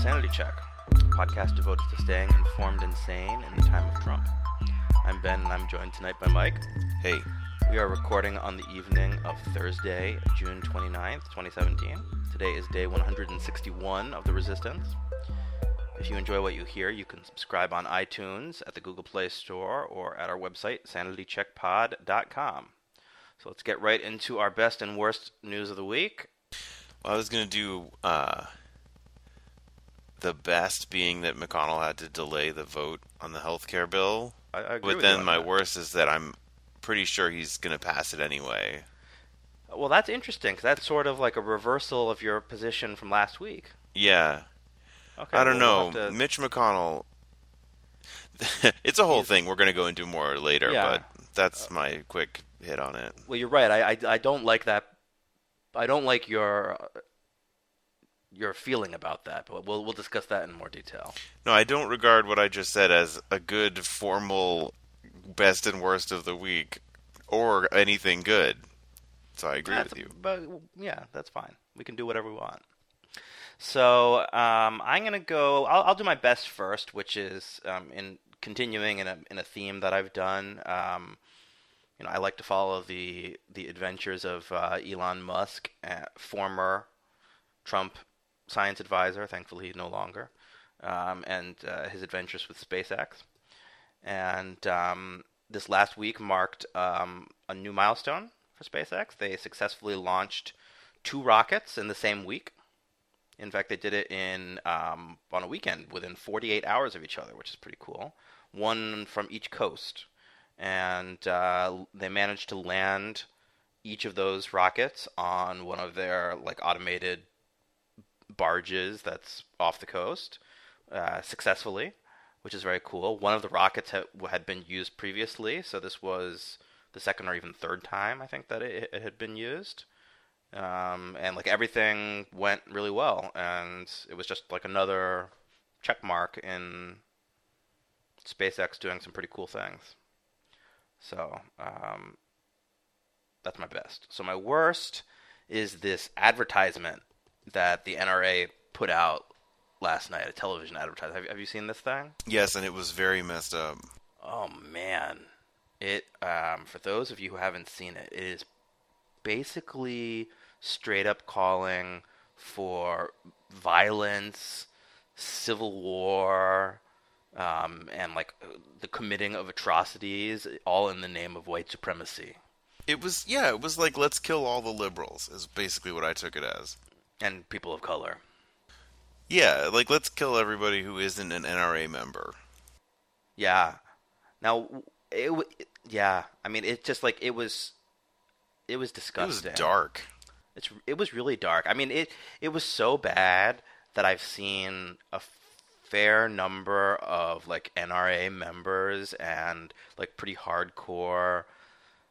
Sanity Check, a podcast devoted to staying informed and sane in the time of Trump. I'm Ben, and I'm joined tonight by Mike. Hey, We are recording on the evening of Thursday, June 29th, 2017. Today is day 161 of The Resistance. If you enjoy what you hear, you can subscribe on iTunes, at the Google Play Store, or at our website, sanitycheckpod.com. So let's get right into our best and worst news of the week. well, I was gonna do uh, the best being that McConnell had to delay the vote on the health care bill, I, I agree but then my that. worst is that I'm pretty sure he's gonna pass it anyway. Well, that's interesting, 'cause that's sort of like a reversal of your position from last week. Yeah, Okay, I don't well, we'll know. to- Mitch McConnell. it's a whole thing. We're gonna go into more later, Yeah. but that's uh, my quick hit on it. Well, you're right. I, I, I don't like that. I don't like your your feeling about that, but we'll we'll discuss that in more detail. No, I don't regard what I just said as a good formal best and worst of the week or anything good. So I agree That's- with you. But yeah, that's fine. We can do whatever we want. So um, I'm gonna go. I'll, I'll do my best first, which is um, in continuing in a in a theme that I've done. Um, you know, I like to follow the the adventures of uh, Elon Musk, uh, former Trump science advisor. Thankfully, he's no longer, um, and uh, his adventures with SpaceX. And um, this last week marked um, a new milestone for SpaceX. They successfully launched two rockets in the same week. In fact, they did it in um, on a weekend within 48 hours of each other, which is pretty cool. One from each coast, and uh, they managed to land each of those rockets on one of their like automated barges that's off the coast uh, successfully, which is very cool. One of the rockets had, had been used previously, so this was the second or even third time I think that it, it had been used. Um, and like everything went really well, and it was just like another check mark in SpaceX doing some pretty cool things. So um, that's my best. So my worst is this advertisement that the NRA put out last night, a television advertisement. Have, you- have you seen this thing? Yes, and it was very messed up. Oh man, it. Um, for those of you who haven't seen it, it is basically straight up calling for violence, civil war, um, and like the committing of atrocities, all in the name of white supremacy It was yeah, it was like let's kill all the liberals is basically what I took it as. And people of color. Yeah, like let's kill everybody who isn't an NRA member. Yeah. Now, it, w- yeah. I mean, it just like it was. It was It was disgusting. dark. It's it was really dark. I mean, it it was so bad that I've seen a fair number of like NRA members and like pretty hardcore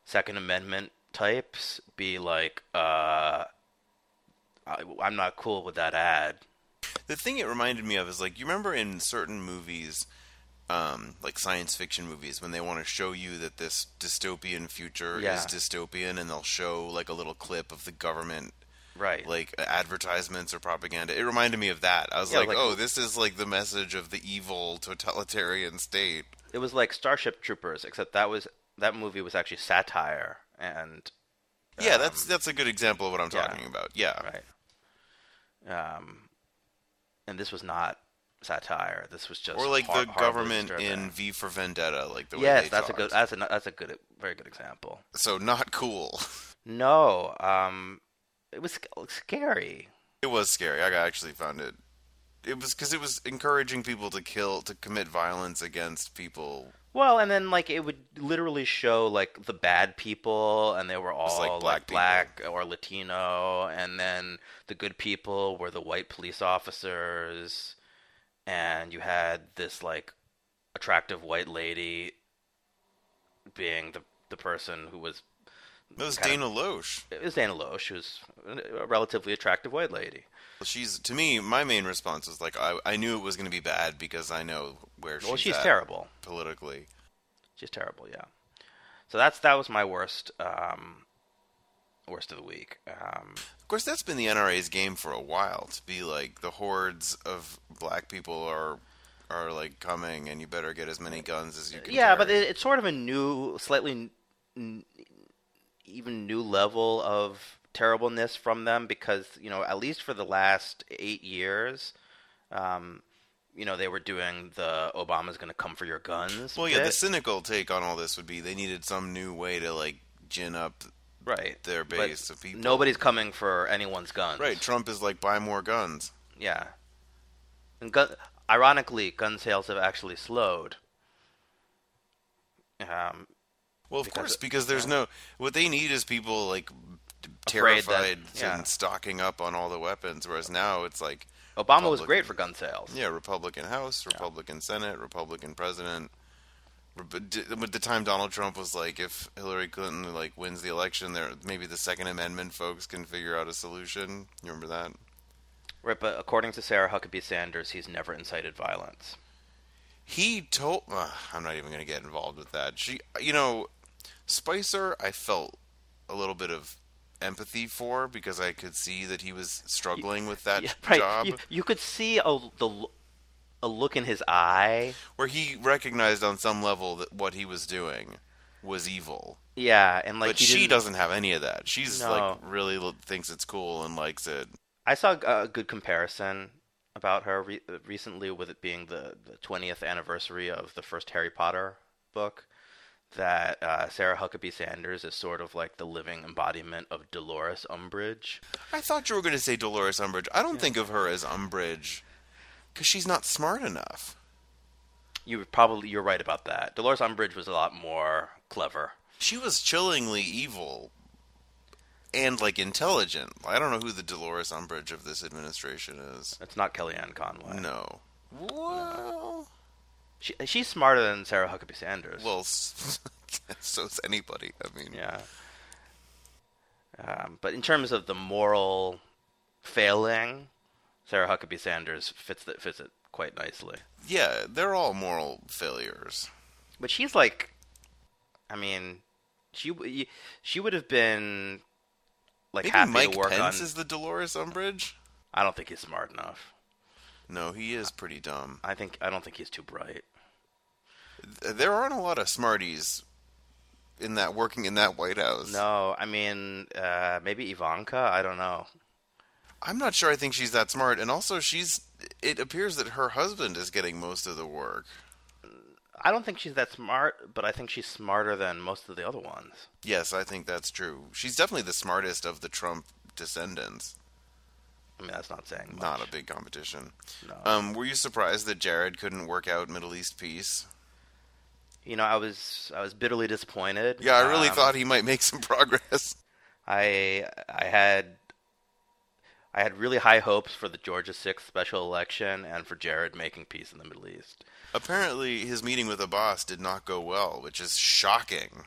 Second Amendment types be like, uh, I, I'm not cool with that ad. The thing it reminded me of is like you remember in certain movies, um, like science fiction movies, when they want to show you that this dystopian future Yeah. is dystopian, and they'll show like a little clip of the government Right. like advertisements or propaganda. It reminded me of that. I was Yeah, like, like- oh, this is like the message of the evil totalitarian state. it was like Starship Troopers, except that was that movie was actually satire and Yeah, um, that's that's a good example of what I'm yeah. talking about. Yeah. right. Um, and this was not satire. This was just Or like the government in V for Vendetta, like the way yes, that's a good. That's a that's a good, very good example. So not cool. No, um, it was scary. It was scary. I actually found it. It was because it was encouraging people to kill, to commit violence against people. Well, and then like it would literally show like the bad people, and they were all like, black black or Latino, and then the good people were the white police officers, and you had this like attractive white lady being the the person who was It was Dana Loesch. it was Dana Loesch, who's a relatively attractive white lady. She's to me. My main response was like, I, I knew it was going to be bad because I know where she's. Well, she's terrible. politically. She's terrible, yeah. So that's that was my worst um, worst of the week. Um, Of course, that's been the NRA's game for a while to be like the hordes of black people are are like coming, and you better get as many guns as you can. Yeah, carry. but it, it's sort of a new, slightly n- even new level of terribleness from them because you know at least for the last eight years, um, you know they were doing the Obama's going to come for your guns. well, yeah, the cynical take on all this would be they needed some new way to like gin up. right their But base of people. Nobody's coming for anyone's guns. Right, Trump is like buy more guns. Yeah. And gun, ironically, gun sales have actually slowed. Um, Well, of course, because there's no. What they need is people like Afraid that- terrified yeah. and stocking up on all the weapons. Whereas now it's like, Obama was great for gun sales. yeah, Republican House, Republican Senate, Republican President. But the time Donald Trump was like, if Hillary Clinton like wins the election, there maybe the Second Amendment folks can figure out a solution. You remember that? Right, but according to Sarah Huckabee Sanders, he's never incited violence. He told. Uh, I'm not even going to get involved with that. She, you know, Spicer, I felt a little bit of empathy for because I could see that he was struggling with that Yeah, right. job, You, you could see a the a look in his eye. where he recognized on some level that what he was doing was evil. Yeah, and like but she didn't- doesn't have any of that. She's No. like really thinks it's cool and likes it. I saw a good comparison about her re- recently with it being the, the 20th anniversary of the first Harry Potter book. That uh, Sarah Huckabee Sanders is sort of like the living embodiment of Dolores Umbridge. I thought you were going to say Dolores Umbridge. I don't think of her as Umbridge because she's not smart enough. You would probably you're right about that. Dolores Umbridge was a lot more clever. She was chillingly evil and like intelligent. I don't know who the Dolores Umbridge of this administration is. It's not Kellyanne Conway. No. Well, She, she's smarter than Sarah Huckabee Sanders. well, s- so's anybody. I mean, yeah. Um, but in terms of the moral failing, Sarah Huckabee Sanders fits it fits it quite nicely. yeah, they're all moral failures. But she's like, I mean, she she would have been like Maybe happy Mike to work Pence on. is the Dolores Umbridge. I don't think he's smart enough. No, he is pretty dumb. I think I don't think he's too bright. There aren't a lot of smarties in that working in that White House. No, I mean uh, maybe Ivanka. I don't know. I'm not sure I think she's that smart. And also, she's. It appears that her husband is getting most of the work. I don't think she's that smart, but I think she's smarter than most of the other ones. Yes, I think that's true. She's definitely the smartest of the Trump descendants. I mean, that's not saying much. Not a big competition. No. Um, were you surprised that Jared couldn't work out Middle East peace? you know, I was I was bitterly disappointed. Yeah, I really Um, thought he might make some progress. I I had I had really high hopes for the Georgia sixth special election and for Jared making peace in the Middle East. Apparently, his meeting with the boss did not go well, which is shocking.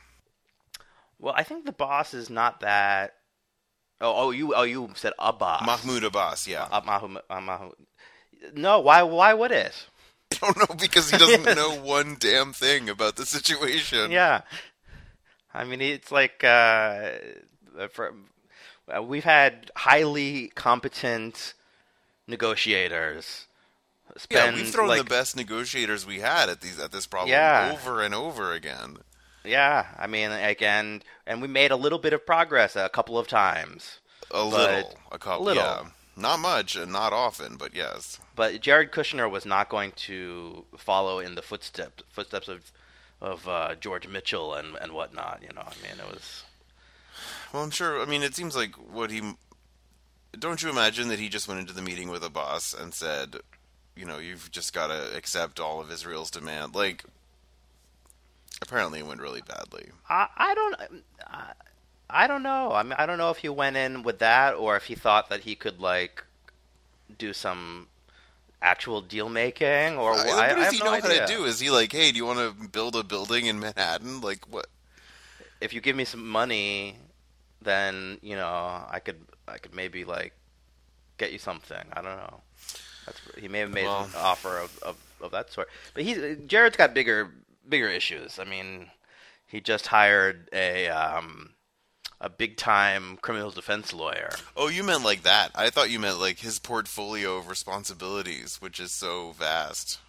Well, I think the boss is not that. Oh, oh, you oh you said Abbas. Mahmoud Abbas, yeah. Uh, Mahmoud, uh, Mahmoud. No, why why would it? I don't know because he doesn't know one damn thing about the situation. Yeah, I mean it's like uh, for, uh, we've had highly competent negotiators. Yeah, we've thrown like, the best negotiators we had at these at this problem Yeah. over and over again. Yeah, I mean, again, and we made a little bit of progress a couple of times. A little, a couple, little. yeah, not much and not often, but yes. But Jared Kushner was not going to follow in the footsteps footsteps of of uh, George Mitchell and and whatnot. You know, I mean, it was Well, I'm sure. I mean, it seems like what he. Don't you imagine that he just went into the meeting with a boss and said, you know, you've just got to accept all of Israel's demand. Like, apparently, it went really badly. I I don't I, I don't know. I mean, I don't know if he went in with that or if he thought that he could like do some actual deal making or wh- what I, does he no know idea. how to do? Is he like, hey, do you want to build a building in Manhattan? Like, what? if you give me some money, then you know I could I could maybe like get you something. I don't know. That's he may have made Well- an offer of, of, of that sort, but he's Jared's got bigger bigger issues. I mean, he just hired a um, a big time criminal defense lawyer. Oh, you meant like that. I thought you meant like his portfolio of responsibilities, which is so vast.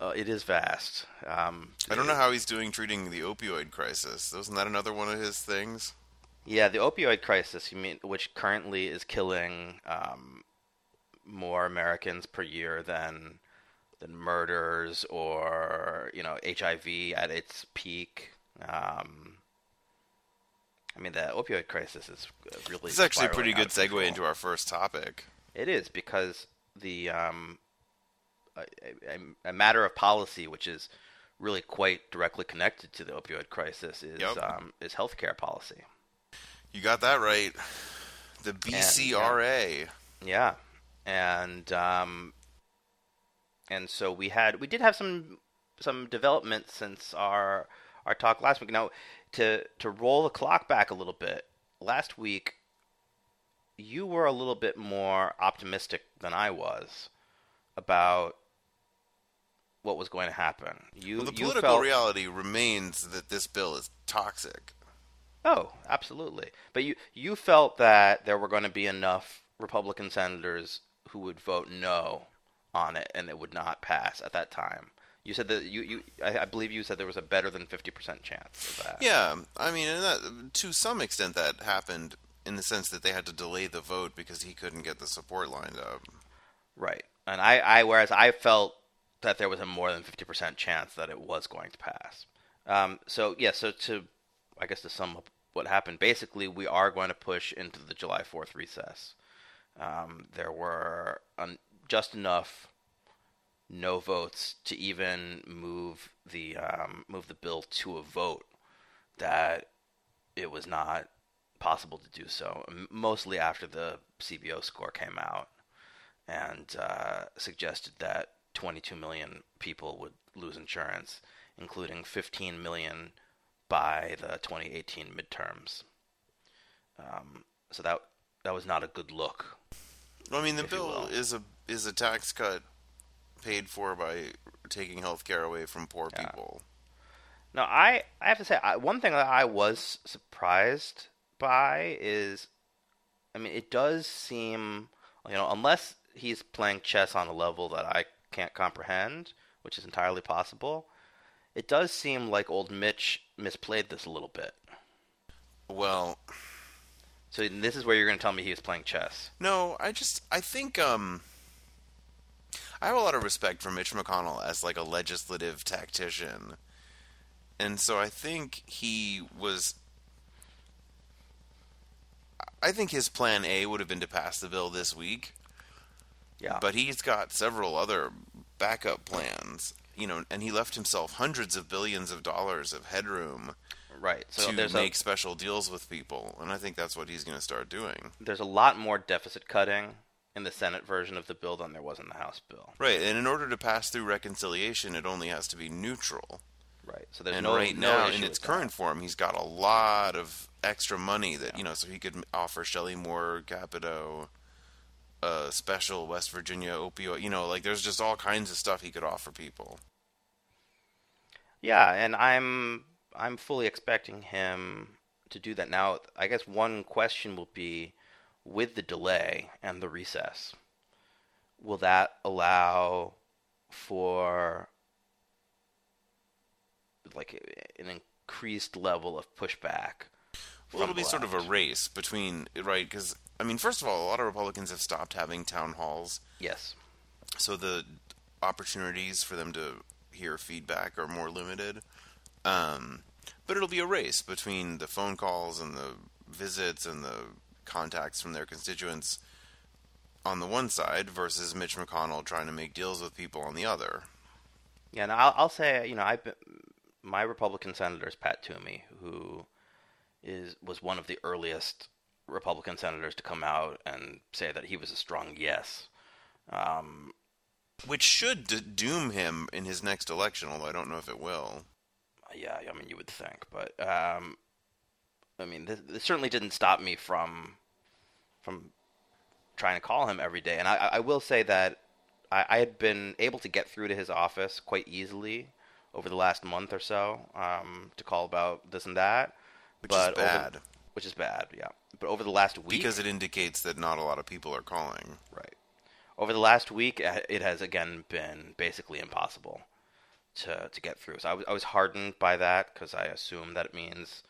Uh, it is vast. Um, I don't know how he's doing treating the opioid crisis. Wasn't that another one of his things? Yeah, the opioid crisis, you mean, which currently is killing um, more Americans per year than than murders or you know HIV at its peak. Um, I mean, the opioid crisis is really. It's actually a pretty good segue control. into our first topic. It is because the um, a, a, a matter of policy, which is really quite directly connected to the opioid crisis, is Yep. um, is healthcare policy. You got that right. The BCRA. Yeah, and um, and so we had we did have some some development since our our talk last week. Now to to roll the clock back a little bit, last week you were a little bit more optimistic than I was about what was going to happen. You Well, the political felt, reality remains that this bill is toxic. Oh, absolutely. But you you felt that there were going to be enough Republican senators who would vote no on it, and it would not pass at that time. You said that you, you I, I believe you said there was a better than fifty percent chance of that. Yeah, I mean, and that, to some extent, that happened in the sense that they had to delay the vote because he couldn't get the support lined up. Right. And I, I whereas I felt that there was a more than fifty percent chance that it was going to pass. Um, so yeah, so to I guess to sum up what happened, basically we are going to push into the July fourth recess. Um, there were un- just enough no votes to even move the um, move the bill to a vote that it was not possible to do so. Mostly after the CBO score came out and uh, suggested that 22 million people would lose insurance, including 15 million by the 2018 midterms. Um, so that that was not a good look. Well, I mean, the bill is a is a tax cut paid for by taking health care away from poor Yeah. people. Now, I, I have to say, I, one thing that I was surprised by is, I mean, it does seem, you know, unless he's playing chess on a level that I can't comprehend, which is entirely possible, it does seem like old Mitch misplayed this a little bit. Well, So this is where you're going to tell me he was playing chess. no, I just I think um I have a lot of respect for Mitch McConnell as like a legislative tactician. And so I think he was I think his plan A would have been to pass the bill this week. Yeah. But he's got several other backup plans, you know, and he left himself hundreds of billions of dollars of headroom right. So to make a, special deals with people, and I think that's what he's going to start doing. there's a lot more deficit cutting in the Senate version of the bill than there was in the House bill. Right, and in order to pass through reconciliation, it only has to be neutral. Right. So there's and no right no now, in its current that. form, he's got a lot of extra money that you know, so he could offer Shelley Moore Capito a special West Virginia opioid. You know, like there's just all kinds of stuff he could offer people. Yeah, and I'm I'm fully expecting him to do that. Now, I guess one question will be with the delay and the recess, will that allow for like an increased level of pushback? Well, it'll be the sort of a race between right because I mean, first of all, a lot of Republicans have stopped having town halls, yes. so the opportunities for them to hear feedback are more limited. Um, but it'll be a race between the phone calls and the visits and the contacts from their constituents on the one side versus Mitch McConnell trying to make deals with people on the other. Yeah, and I'll, I'll say, you know, I my Republican senator is Pat Toomey, who is was one of the earliest Republican senators to come out and say that he was a strong yes. Um, Which should d- doom him in his next election, although I don't know if it will. yeah, I mean, you would think, but um, I mean, this, this certainly didn't stop me from from trying to call him every day. And I, I will say that I, I had been able to get through to his office quite easily over the last month or so um, to call about this and that. Which but is over- bad. which is bad. Yeah, but over the last week, because it indicates that not a lot of people are calling. right, over the last week, uh, it has again been basically impossible to to get through. So I was I was hardened by that because I assume that it means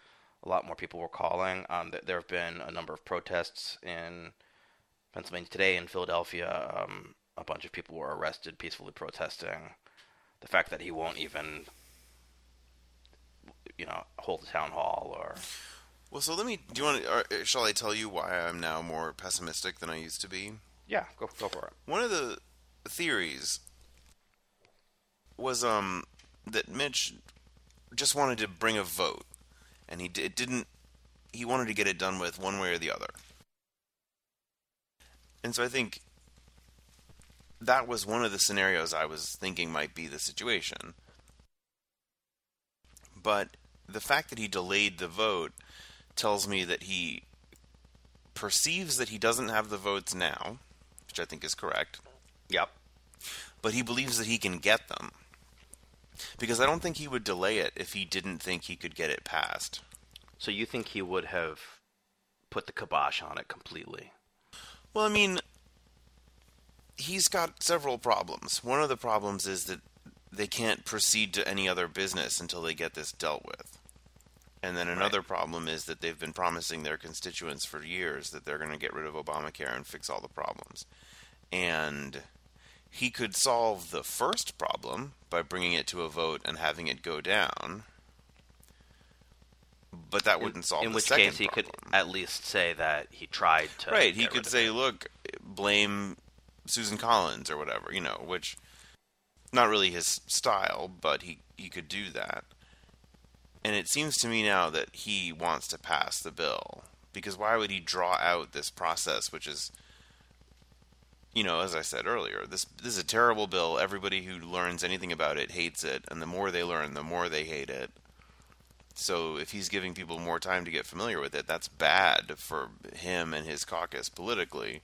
a lot more people were calling. Um, th- there have been a number of protests in Pennsylvania today in Philadelphia. Um, a bunch of people were arrested peacefully protesting the fact that he won't even, you know, hold a town hall or. Well, so let me. Do you want? To, or, uh, shall I tell you why I'm now more pessimistic than I used to be? Yeah, go go for it. One of the theories was um that Mitch just wanted to bring a vote, and he d- didn't. He wanted to get it done with one way or the other. And so I think that was one of the scenarios I was thinking might be the situation. But the fact that he delayed the vote tells me that he perceives that he doesn't have the votes now, which I think is correct, Yep. but he believes that he can get them. Because I don't think he would delay it if he didn't think he could get it passed. So you think he would have put the kibosh on it completely? Well, I mean, he's got several problems. One of the problems is that they can't proceed to any other business until they get this dealt with. And then another problem is that they've been promising their constituents for years that they're going to get rid of Obamacare and fix all the problems. And he could solve the first problem by bringing it to a vote and having it go down. But that wouldn't solve in the which second case he problem. could at least say that he tried to. Right, he could say. "Look, blame Susan Collins or whatever," you know, which not really his style, but he he could do that. And it seems to me now that he wants to pass the bill because why would he draw out this process which is you know, as I said earlier, this this is a terrible bill. Everybody who learns anything about it hates it, and the more they learn, the more they hate it. So if he's giving people more time to get familiar with it, that's bad for him and his caucus politically.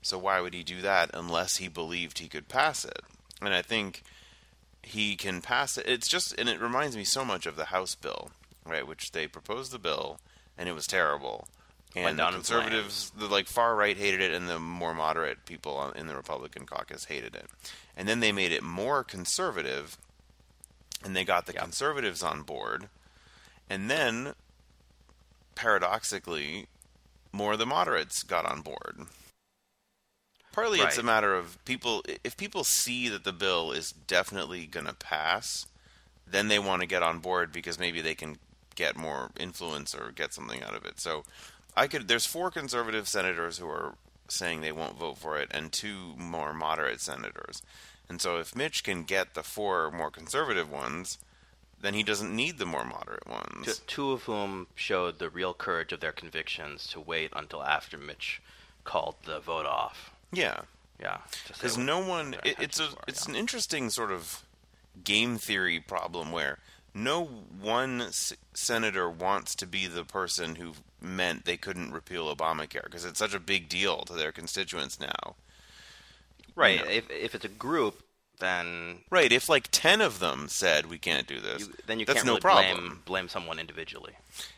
So why would he do that unless he believed he could pass it? And I think he can pass it. It's just and it reminds me so much of the House bill, right, which they proposed the bill and it was terrible. And the down in conservatives, the like far right hated it, and the more moderate people in the Republican caucus hated it. And then they made it more conservative, and they got the Yeah. conservatives on board. And then, paradoxically, more of the moderates got on board. Partly it's a matter of people, if people see that the bill is definitely going to pass, then they want to get on board because maybe they can get more influence or get something out of it. So I could, there's four conservative senators who are saying they won't vote for it, and two more moderate senators. And so if Mitch can get the four more conservative ones, then he doesn't need the more moderate ones. Two of whom showed the real courage of their convictions to wait until after Mitch called the vote off. Yeah, Yeah, because no one. It, it's a were, it's yeah. an interesting sort of game theory problem where no one s- senator wants to be the person who meant they couldn't repeal Obamacare because it's such a big deal to their constituents now. right. you know. If if it's a group, then Right? If like ten of them said we can't do this, you, then you that's can't no really problem. blame blame someone individually.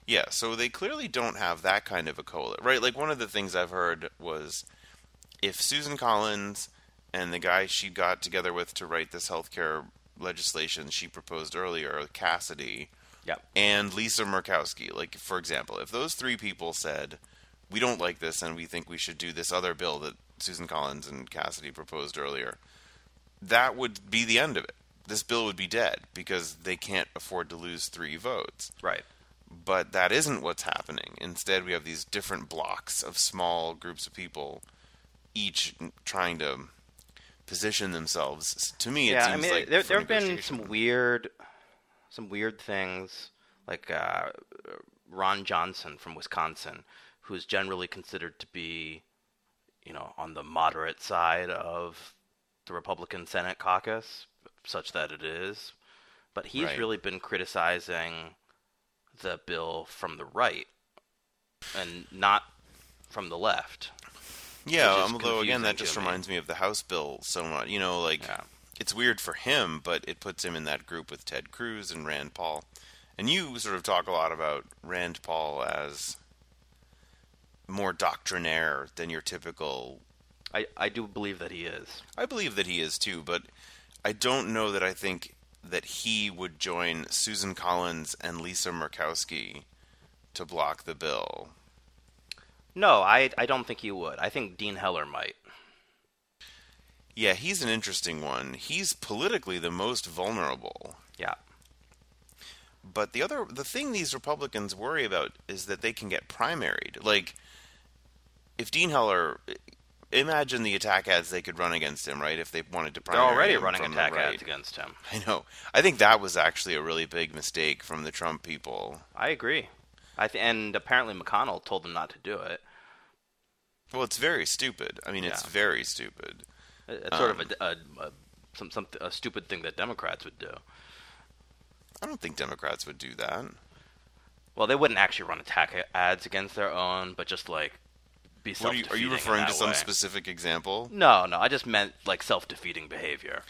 Yeah, so they clearly don't have that kind of a coalition, right? Like one of the things I've heard was if Susan Collins and the guy she got together with to write this healthcare legislation she proposed earlier, Cassidy, Yep. and Lisa Murkowski, like for example, if those three people said we don't like this and we think we should do this other bill that Susan Collins and Cassidy proposed earlier, that would be the end of it. This bill would be dead because they can't afford to lose three votes Right. but that isn't what's happening. Instead, we have these different blocks of small groups of people, each trying to position themselves. To me, it yeah, I mean, like there there have been some weird, some weird things like uh, Ron Johnson from Wisconsin, who's generally considered to be, you know, on the moderate side of the Republican Senate caucus, such that it is, but he's Right. really been criticizing the bill from the right and not from the left. Yeah, although um, again, that just me. reminds me of the House bill so much. You know, like Yeah. it's weird for him, but it puts him in that group with Ted Cruz and Rand Paul. And you sort of talk a lot about Rand Paul as more doctrinaire than your typical. I, I do believe that he is. I believe that he is too, but I don't know that I think that he would join Susan Collins and Lisa Murkowski to block the bill. No, I I don't think he would. I think Dean Heller might. Yeah, he's an interesting one. He's politically the most vulnerable. Yeah. But the other the thing these Republicans worry about is that they can get primaried. Like if Dean Heller imagine the attack ads they could run against him, right? If they wanted to They're already running attack right. ads against him. I know. I think that was actually a really big mistake from the Trump people. I agree. I th- and apparently McConnell told them not to do it. Well, it's very stupid. I mean, it's very stupid. It's sort Um, of a, a, a some some a stupid thing that Democrats would do. I don't think Democrats would do that. Well, they wouldn't actually run attack ads against their own, but just like be What are you, are you referring to some way. specific example? No, no, I just meant like self-defeating behavior.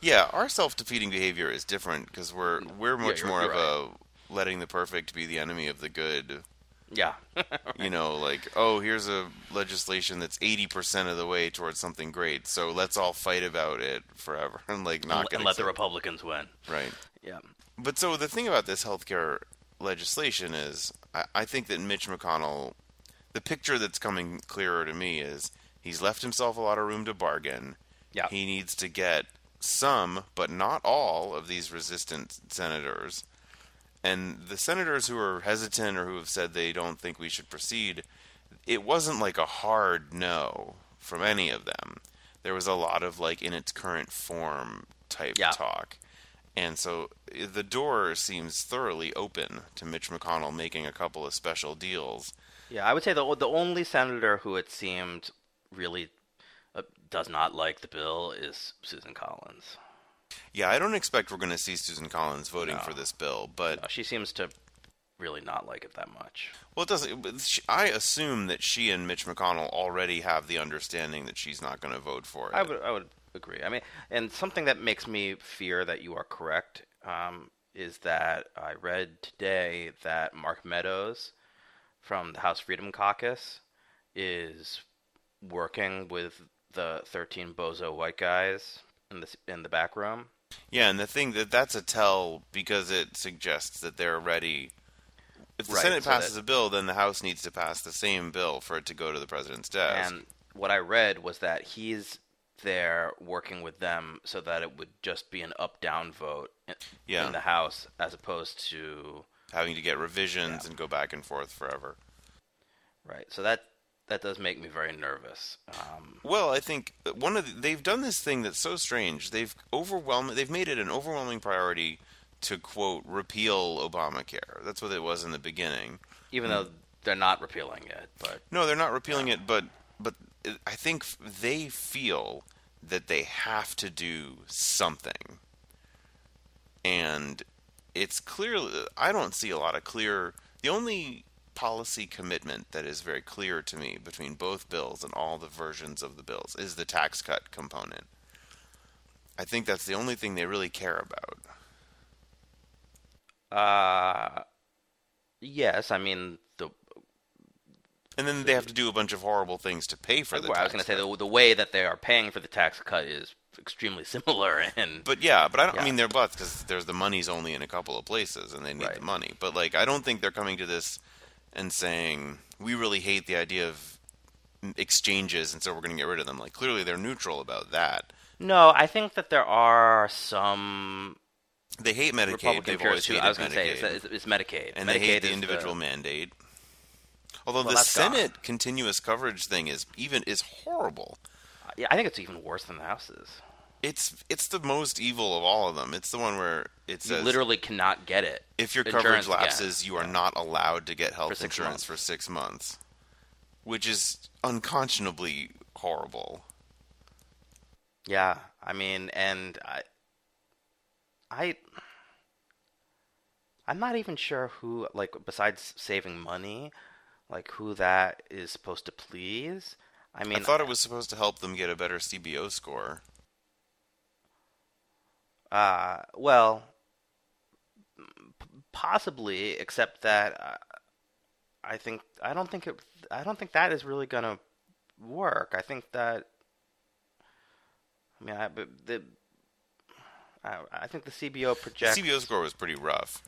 Yeah, our self-defeating behavior is different because we're we're much more of a letting the perfect be the enemy of the good. Yeah. You know, like oh, here's a legislation that's eighty percent of the way towards something great, so let's all fight about it forever and like not and, and let the Republicans win. right. Yeah. But so the thing about this healthcare legislation is, I, I think that Mitch McConnell, the picture that's coming clearer to me is he's left himself a lot of room to bargain. Yeah. He needs to get some, but not all, of these resistant senators. And the senators who are hesitant or who have said they don't think we should proceed, it wasn't like a hard no from any of them. There was a lot of like in its current form type Yeah. talk. And so eh, the door seems thoroughly open to Mitch McConnell making a couple of special deals. Yeah, I would say the the only senator who it seemed really uh, does not like the bill is Susan Collins. Yeah, I don't expect we're going to see Susan Collins voting No. for this bill, but Uh, she seems to really not like it that much. well, it doesn't. she- I assume that she and Mitch McConnell already have the understanding that she's not going to vote for it. I would I would agree. I mean, and something that makes me fear that you are correct um, is that I read today that Mark Meadows from the House Freedom Caucus is working with the 13 bozo white guys in the in the back room. Yeah, and the thing that that's a tell because it suggests that they're ready. If the Right, Senate so passes that- a bill, then the House needs to pass the same bill for it to go to the president's desk. And what I read was that he's there working with them so that it would just be an up down vote in, Yeah. in the House as opposed to having to get revisions Yeah. and go back and forth forever. right. So that that does make me very nervous. Um, Well, I think one of the, they've done this thing that's so strange. They've overwhelmed. They've made it an overwhelming priority to quote repeal Obamacare. That's what it was in the beginning. even though they're not repealing it, but No, they're not repealing it, but but I think they feel that they have to do something, and it's clear. I don't see a lot of clear. The only policy commitment that is very clear to me between both bills and all the versions of the bills is the tax cut component. I think that's the only thing they really care about. uh, yes, I mean the. And then they have to do a bunch of horrible things to pay for the. I was going to say the the way that they are paying for the tax cut is extremely similar, and But yeah, but I don't. I mean, they're butts because there's the money's only in a couple of places, and they need Right. the money. But like, I don't think they're coming to this and saying we really hate the idea of exchanges, and so we're going to get rid of them. Like, clearly, they're neutral about that. no, I think that there are some They hate Medicaid. Republican They've always hated I was going to say it's, it's, Medicaid, and Medicaid they hate the individual mandate. Although Well, the that's gone. Senate continuous coverage thing is even is horrible. Yeah, I think it's even worse than the House's. It's it's the most evil of all of them. It's the one where it says You literally cannot get it. if your insurance coverage lapses, you are not allowed to get health For insurance months. for six months, which is unconscionably horrible. Yeah, I mean, and I, I, I'm not even sure who, like, besides saving money, like who that is supposed to please. I mean, I thought it was supposed to help them get a better CBO score. Uh, well, p- possibly, except that uh, I think I don't think it. I don't think that is really gonna work. I think that. I mean, I, but the. I, I think the CBO projects. The CBO score was pretty rough.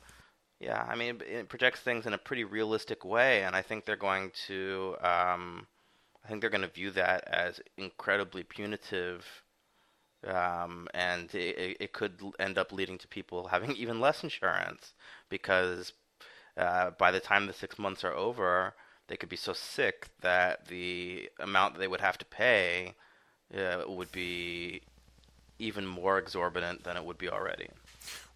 Yeah, I mean, it, it projects things in a pretty realistic way, and I think they're going to. Um, I think they're going to view that as incredibly punitive, um, and it, it could end up leading to people having even less insurance because uh, by the time the six months are over, they could be so sick that the amount they would have to pay uh, would be even more exorbitant than it would be already.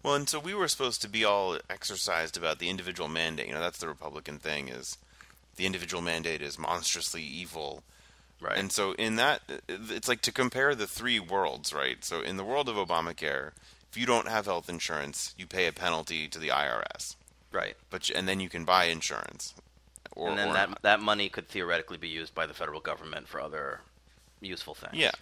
Well, and so we were supposed to be all exercised about the individual mandate. You know, that's the Republican thing is the individual mandate is monstrously evil. Right. And so in that it's like to compare the three worlds, right? So in the world of Obamacare, if you don't have health insurance, you pay a penalty to the IRS. Right. But and then you can buy insurance. Or, and then that that money could theoretically be used by the federal government for other useful things. Yeah.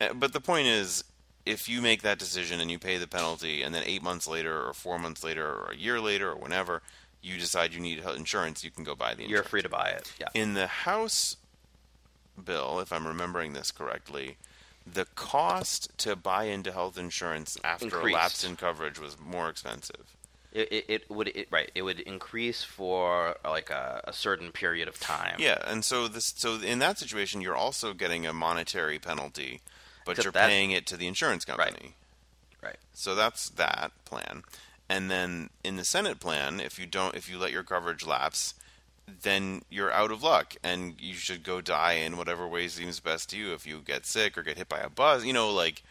Uh, but the point is if you make that decision and you pay the penalty, and then eight months later, or four months later, or a year later, or whenever you decide you need health insurance, you can go buy the insurance. You're free to buy it. Yeah. In the House bill, if I'm remembering this correctly, the cost to buy into health insurance after Increased. a lapse in coverage was more expensive. It, it, it would it, right. It would increase for like a, a, certain period of time. Yeah, and so this so in that situation, you're also getting a monetary penalty but Except you're that- paying it to the insurance company. Right. So that's that plan. And then in the Senate plan, if you don't if you let your coverage lapse, then you're out of luck and you should go die in whatever way seems best to you if you get sick or get hit by a bus, you know, like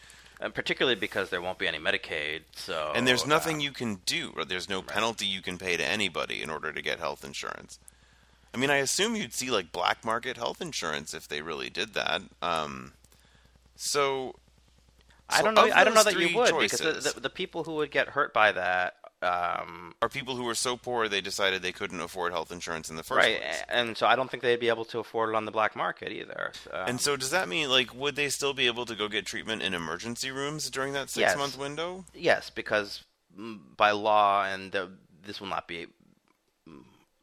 And particularly because there won't be any Medicaid. So and there's nothing uh, you can do. or There's no penalty you can pay to anybody in order to get health insurance. I mean, I assume you'd see like black market health insurance if they really did that. Um, so, I don't know. I don't know that you would choices, because the, the, the people who would get hurt by that. Um, are people who were so poor they decided they couldn't afford health insurance in the first right, place. and so I don't think they'd be able to afford it on the black market either. Um, And so, does that mean like would they still be able to go get treatment in emergency rooms during that six Yes. month window? yes, because mm, by law, and uh, this will not be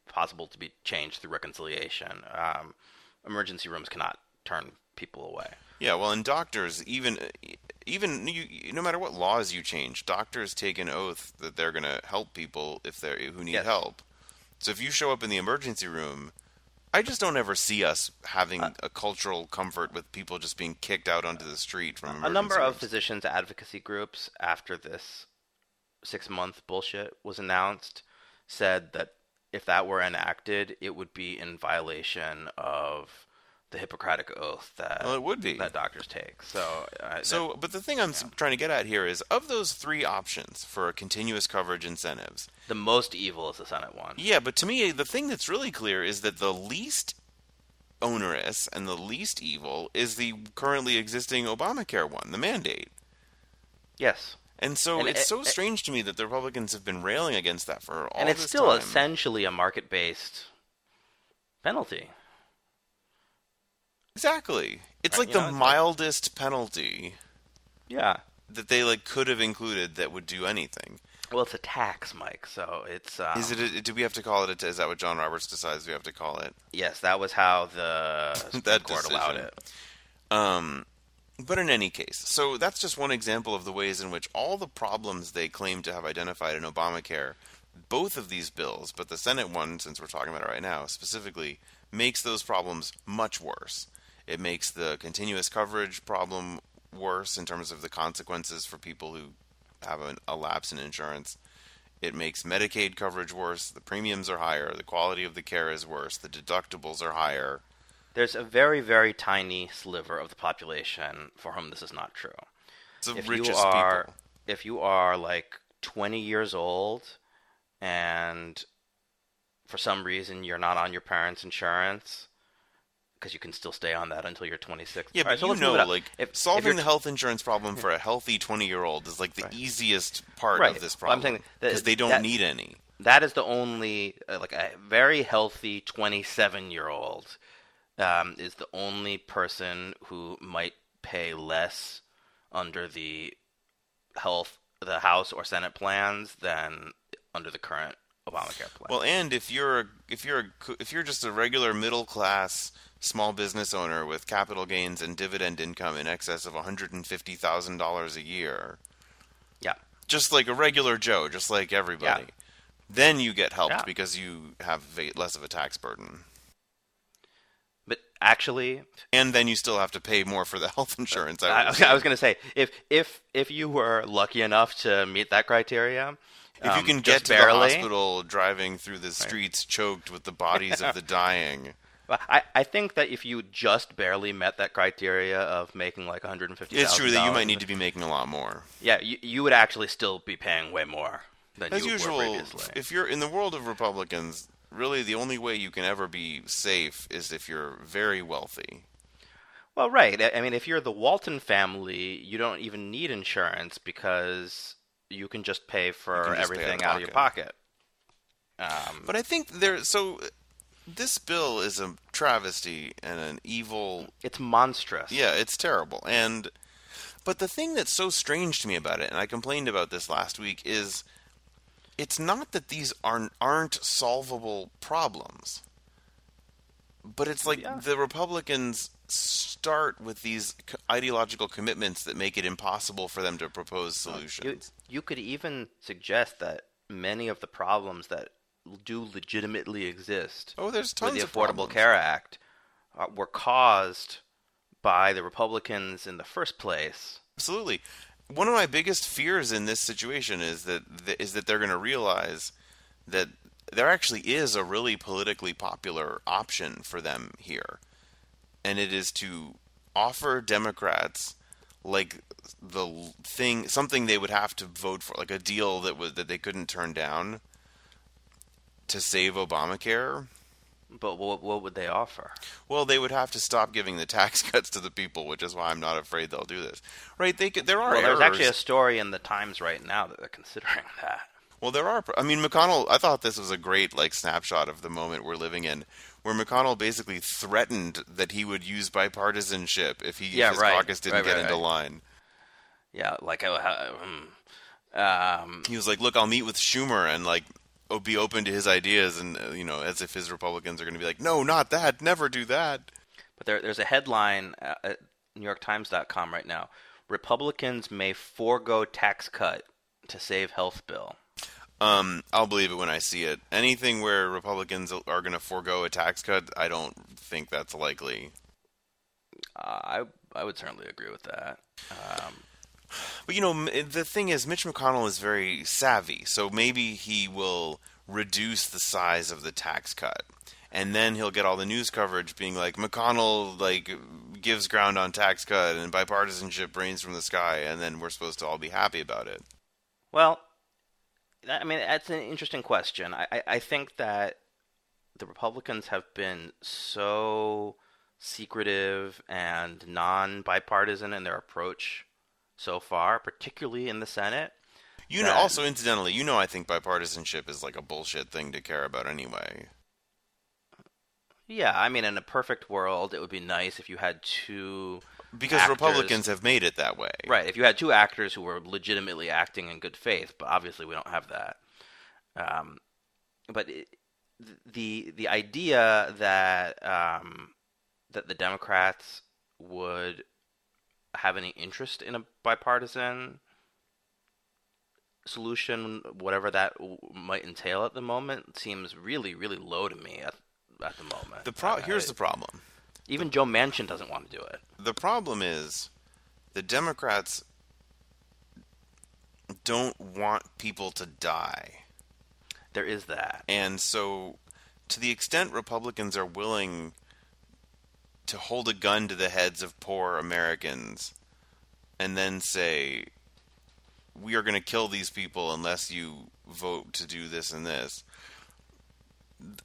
possible to be changed through reconciliation. Um, emergency rooms cannot turn people away. Yeah, well, and doctors, even even you, no matter what laws you change, doctors take an oath that they're going to help people if they who need Yes. help. So if you show up in the emergency room, I just don't ever see us having Uh, a cultural comfort with people just being kicked out onto the street from a number of physicians advocacy groups after this six month bullshit was announced said that if that were enacted it would be in violation of the hippocratic oath that Well, it would be. that doctors take so uh, So, but the thing I'm s trying to get at here is of those three options for continuous coverage incentives, the most evil is the senate one Yeah, but to me, the thing that's really clear is that the least onerous and the least evil is the currently existing Obamacare one, the mandate. yes And so And it's it- so it- strange to me that the Republicans have been railing against that for all and it's still time. essentially a market based penalty exactly. It's Right, like the know, it's like- mildest penalty yeah that they like could have included that would do anything. well it's a tax mike so it's um, Is it? A, do we have to call it? A, is that what John Roberts decides we have to call it? yes that was how the That court allowed it Um, but in any case, so that's just one example of the ways in which all the problems they claim to have identified in Obamacare, both of these bills, but the Senate one, since we're talking about it right now, specifically, makes those problems much worse. It makes the continuous coverage problem worse in terms of the consequences for people who have an, a lapse in insurance. It makes Medicaid coverage worse. The premiums are higher. The quality of the care is worse. The deductibles are higher. There's a very, very tiny sliver of the population for whom this is not true. It's the if richest you are, people. if you are like 20 years old, and for some reason you're not on your parents' insurance, because you can still stay on that until you're 26. Yeah, All but right, so you know, like if, if solving you're the health insurance problem for a healthy twenty-year-old is like the Right. easiest part Right. of this problem because they don't that- need any. that is the only uh, like a very healthy 27 year old um, is the only person who might pay less under the health the house or senate plans than under the current Obamacare plan. Well, and if you're a, if you're a, if you're just a regular middle class small business owner with capital gains and dividend income in excess of $150,000 a year, yeah, just like a regular Joe, just like everybody, Yeah. then you get helped Yeah. because you have less of a tax burden. but actually, And then you still have to pay more for the health insurance. I, I, I was going to say if if if you were lucky enough to meet that criteria, if you um, can get to barely, the hospital driving through the streets choked with the bodies of the dying, Well, I, I think that if you just barely met that criteria of making like 150, it's true that you might need to be making a lot more. Yeah, you, you would actually still be paying way more than As you usual, were previously. if you're in the world of Republicans, really the only way you can ever be safe is if you're very wealthy. Well, right. I I mean, if you're the Walton family, you don't even need insurance because you can just pay for just pay out of everything out of your pocket. Um, But I think there. So this bill is a travesty and an evil. it's monstrous. Yeah, it's terrible. And but the thing that's so strange to me about it, and I complained about this last week, is it's not that these aren't aren't solvable problems. But it's like Yeah. the Republicans start with these ideological commitments that make it impossible for them to propose solutions. you could even suggest that many of the problems that do legitimately exist oh, there's tons with the of Affordable. Care Act uh, were caused by the Republicans in the first place. Absolutely. One of my biggest fears in this situation is that is that they're going to realize that there actually is a really politically popular option for them here, and it is to offer Democrats like the thing something they would have to vote for, like a deal that was that they couldn't turn down to save Obamacare. But what, what would they offer? Well, they would have to stop giving the tax cuts to the people, which is why I'm not afraid they'll do this. Right? They could, there are Well, there's actually a story in the Times right now that they're considering that. Well, there are. I mean, McConnell. I thought this was a great like snapshot of the moment we're living in, where McConnell basically threatened that he would use bipartisanship if he Yeah, if his right. caucus didn't Right, get right, into line. Yeah, like uh, um, um, He was like, "Look, I'll meet with Schumer and like be open to his ideas," and uh, you know, as if his Republicans are going to be like, "No, not that. Never do that." but there, there's a headline uh, at NewYorkTimes.com right now: Republicans may forego tax cut to save health bill. Um, I'll believe it when I see it. Anything where Republicans are going to forego a tax cut, I don't think that's likely. Uh, I I would certainly agree with that. Um, But you know, the thing is, Mitch McConnell is very savvy, so maybe he will reduce the size of the tax cut, and then he'll get all the news coverage being like McConnell like gives ground on tax cut and bipartisanship rains from the sky, and then we're supposed to all be happy about it. Well, I mean, that's an interesting question. I, I, I think that the Republicans have been so secretive and non bipartisan in their approach so far, particularly in the Senate. You know, also incidentally, you know, I think bipartisanship is like a bullshit thing to care about anyway. Yeah, I mean, in a perfect world, it would be nice if you had two. Because actors- Republicans have made it that way. Right, if you had two actors who were legitimately acting in good faith, but obviously we don't have that. Um, but it, the the idea that um, that the Democrats would have any interest in a bipartisan solution, whatever that w- might entail at the moment, seems really really low to me at at the moment. The pro- here's the problem. Even Joe Manchin doesn't want to do it. the problem is the Democrats don't want people to die. There is that. And so to the extent Republicans are willing to hold a gun to the heads of poor Americans and then say we are going to kill these people unless you vote to do this and this.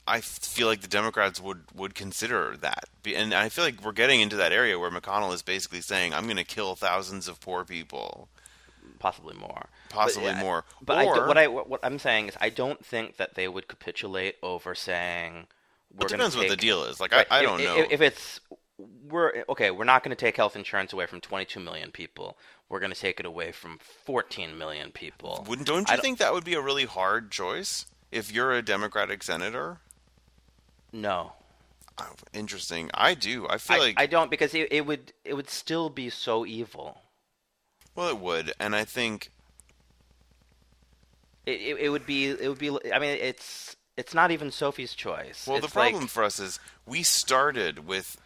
I feel like the Democrats would, would consider that. And I feel like we're getting into that area where McConnell is basically saying, I'm going to kill thousands of poor people, possibly more. possibly But, uh, more. But or, do- what I what I'm saying is I don't think that they would capitulate over saying we're it depends to what the deal is. Like, Right, I, I if- don't if, know. if it's we're okay. We're not going to take health insurance away from 22 million people. We're going to take it away from 14 million people. Wouldn't don't I you don't- think that would be a really hard choice? If you're a Democratic senator? No, Oh, interesting. I do. I feel I, like I don't because it, it would it would still be so evil. well, it would, and I think It, it, it would be it would be. I mean, it's it's not even Sophie's choice. Well, It's the problem like- for us is we started with.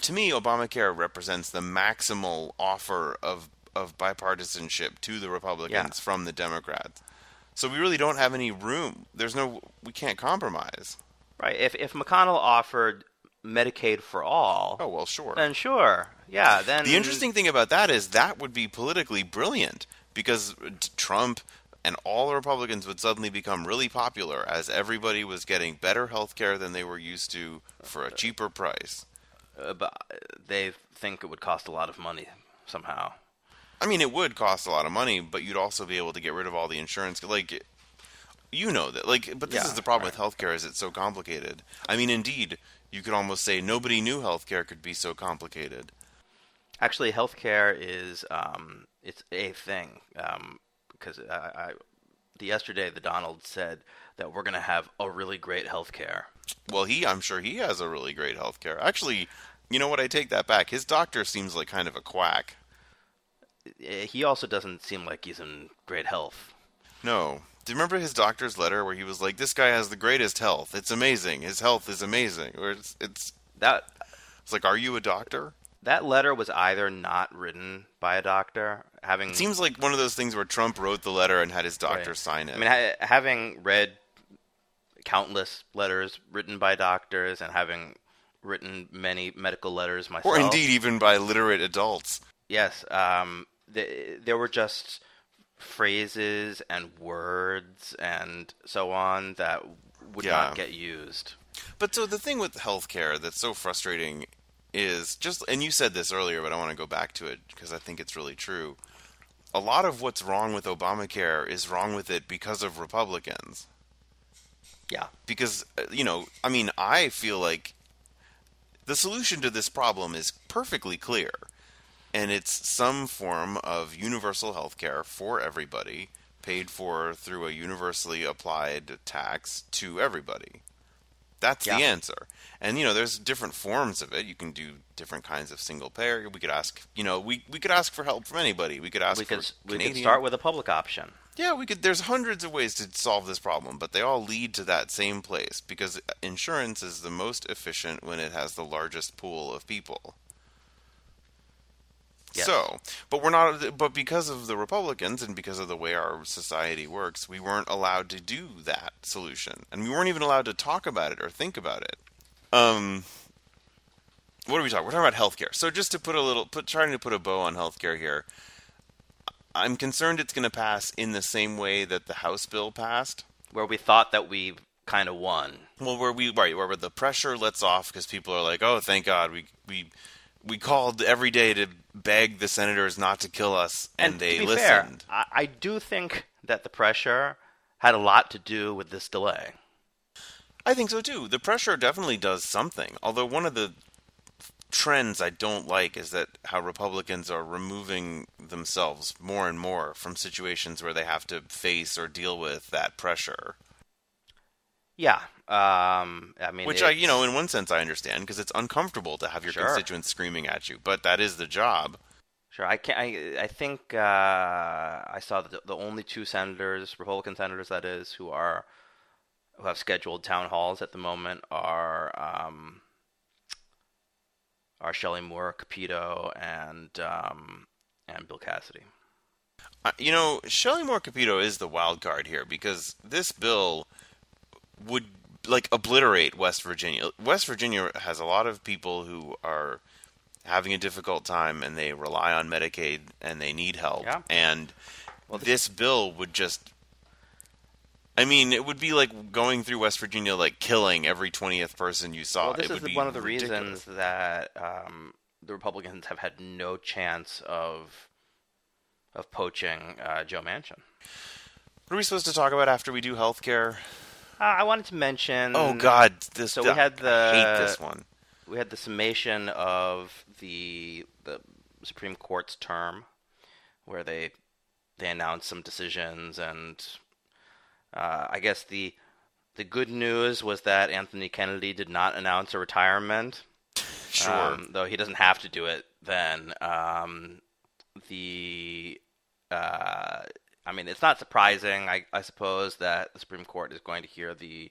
To me, Obamacare represents the maximal offer of of bipartisanship to the Republicans from the Democrats. So we really don't have any room. There's no. We can't compromise. right. If if McConnell offered Medicaid for all, Oh well, sure. then sure, yeah. Then The interesting thing about that is that would be politically brilliant because Trump and all the Republicans would suddenly become really popular as everybody was getting better health care than they were used to for a cheaper price. uh, but they think it would cost a lot of money somehow. I mean, it would cost a lot of money, but you'd also be able to get rid of all the insurance. Like, you know that. Like, but this Yeah, is the problem right. with healthcare: is it's so complicated. I mean, indeed, you could almost say nobody knew healthcare could be so complicated. Actually, healthcare is um, it's a thing because I, I the yesterday the Donald said that we're going to have a really great healthcare. Well, he, I'm sure he has a really great healthcare. Actually, you know what? I take that back. His doctor seems like kind of a quack. Eh, He also doesn't seem like he's in great health. No. Do you remember his doctor's letter where he was like, "This guy has the greatest health. It's amazing. His health is amazing." Or it's it's That it's like, "Are you a doctor?" that letter was either not written by a doctor, having It seems like one of those things where Trump wrote the letter and had his doctor Right. sign it. I mean, ha- having read countless letters written by doctors and having written many medical letters myself, or indeed even by literate adults. yes, um, th- there were just phrases and words and so on that would Yeah. not get used. But so the thing with healthcare that's so frustrating is just, and you said this earlier, but I want to go back to it because I think it's really true. A lot of what's wrong with Obamacare is wrong with it because of Republicans. Yeah, Because, uh, you know, I mean, I feel like the solution to this problem is perfectly clear. And it's some form of universal health care for everybody, paid for through a universally applied tax to everybody. That's Yeah. the answer. And you know, there's different forms of it. You can do different kinds of single payer. We could ask, you know, we we could ask for help from anybody. We could ask we for could we could start with a public option. Yeah, we could. There's hundreds of ways to solve this problem, but they all lead to that same place because insurance is the most efficient when it has the largest pool of people. Yes. So, but we're not. But because of the Republicans and because of the way our society works, we weren't allowed to do that solution, and we weren't even allowed to talk about it or think about it. Um, what are we talking? We're talking about healthcare. So, just to put a little, put trying to put a bow on healthcare here. I'm concerned it's going to pass in the same way that the House bill passed. Where we thought that we kind of won. Well, where we right where the pressure lets off because people are like, "Oh, thank God, we we we called every day to beg the senators not to kill us, and, they to be listened." Fair, I, I do think that the pressure had a lot to do with this delay. I think so too. The pressure definitely does something. Although one of the trends I don't like is that how Republicans are removing themselves more and more from situations where they have to face or deal with that pressure. Yeah, um, I mean, Which I, you know, in one sense I understand because it's uncomfortable to have your Sure. constituents screaming at you, but that is the job. Sure, I can I, I think uh, I saw the, the only two senators, Republican senators, that is, who are who have scheduled town halls at the moment are um, are Shelley Moore, Capito, and um, and Bill Cassidy. Uh, you know, Shelley Moore Capito is the wild card here because this bill would like obliterate West Virginia. West Virginia has a lot of people who are having a difficult time and they rely on Medicaid and they need help. Yeah. And Well, this bill would just I mean, it would be like going through West Virginia, like killing every twentieth person you saw. Well, this it is would be one of the ridiculous. reasons that um, the Republicans have had no chance of of poaching uh, Joe Manchin. What are we supposed to talk about after we do healthcare? Uh, I wanted to mention. Oh God, this. So we had I hate this one. we had the summation of the the Supreme Court's term, where they they announced some decisions and Uh, I guess the the good news was that Anthony Kennedy did not announce a retirement. Sure. Um, though he doesn't have to do it then. Um, the uh, I mean, it's not surprising, I, I suppose, that the Supreme Court is going to hear the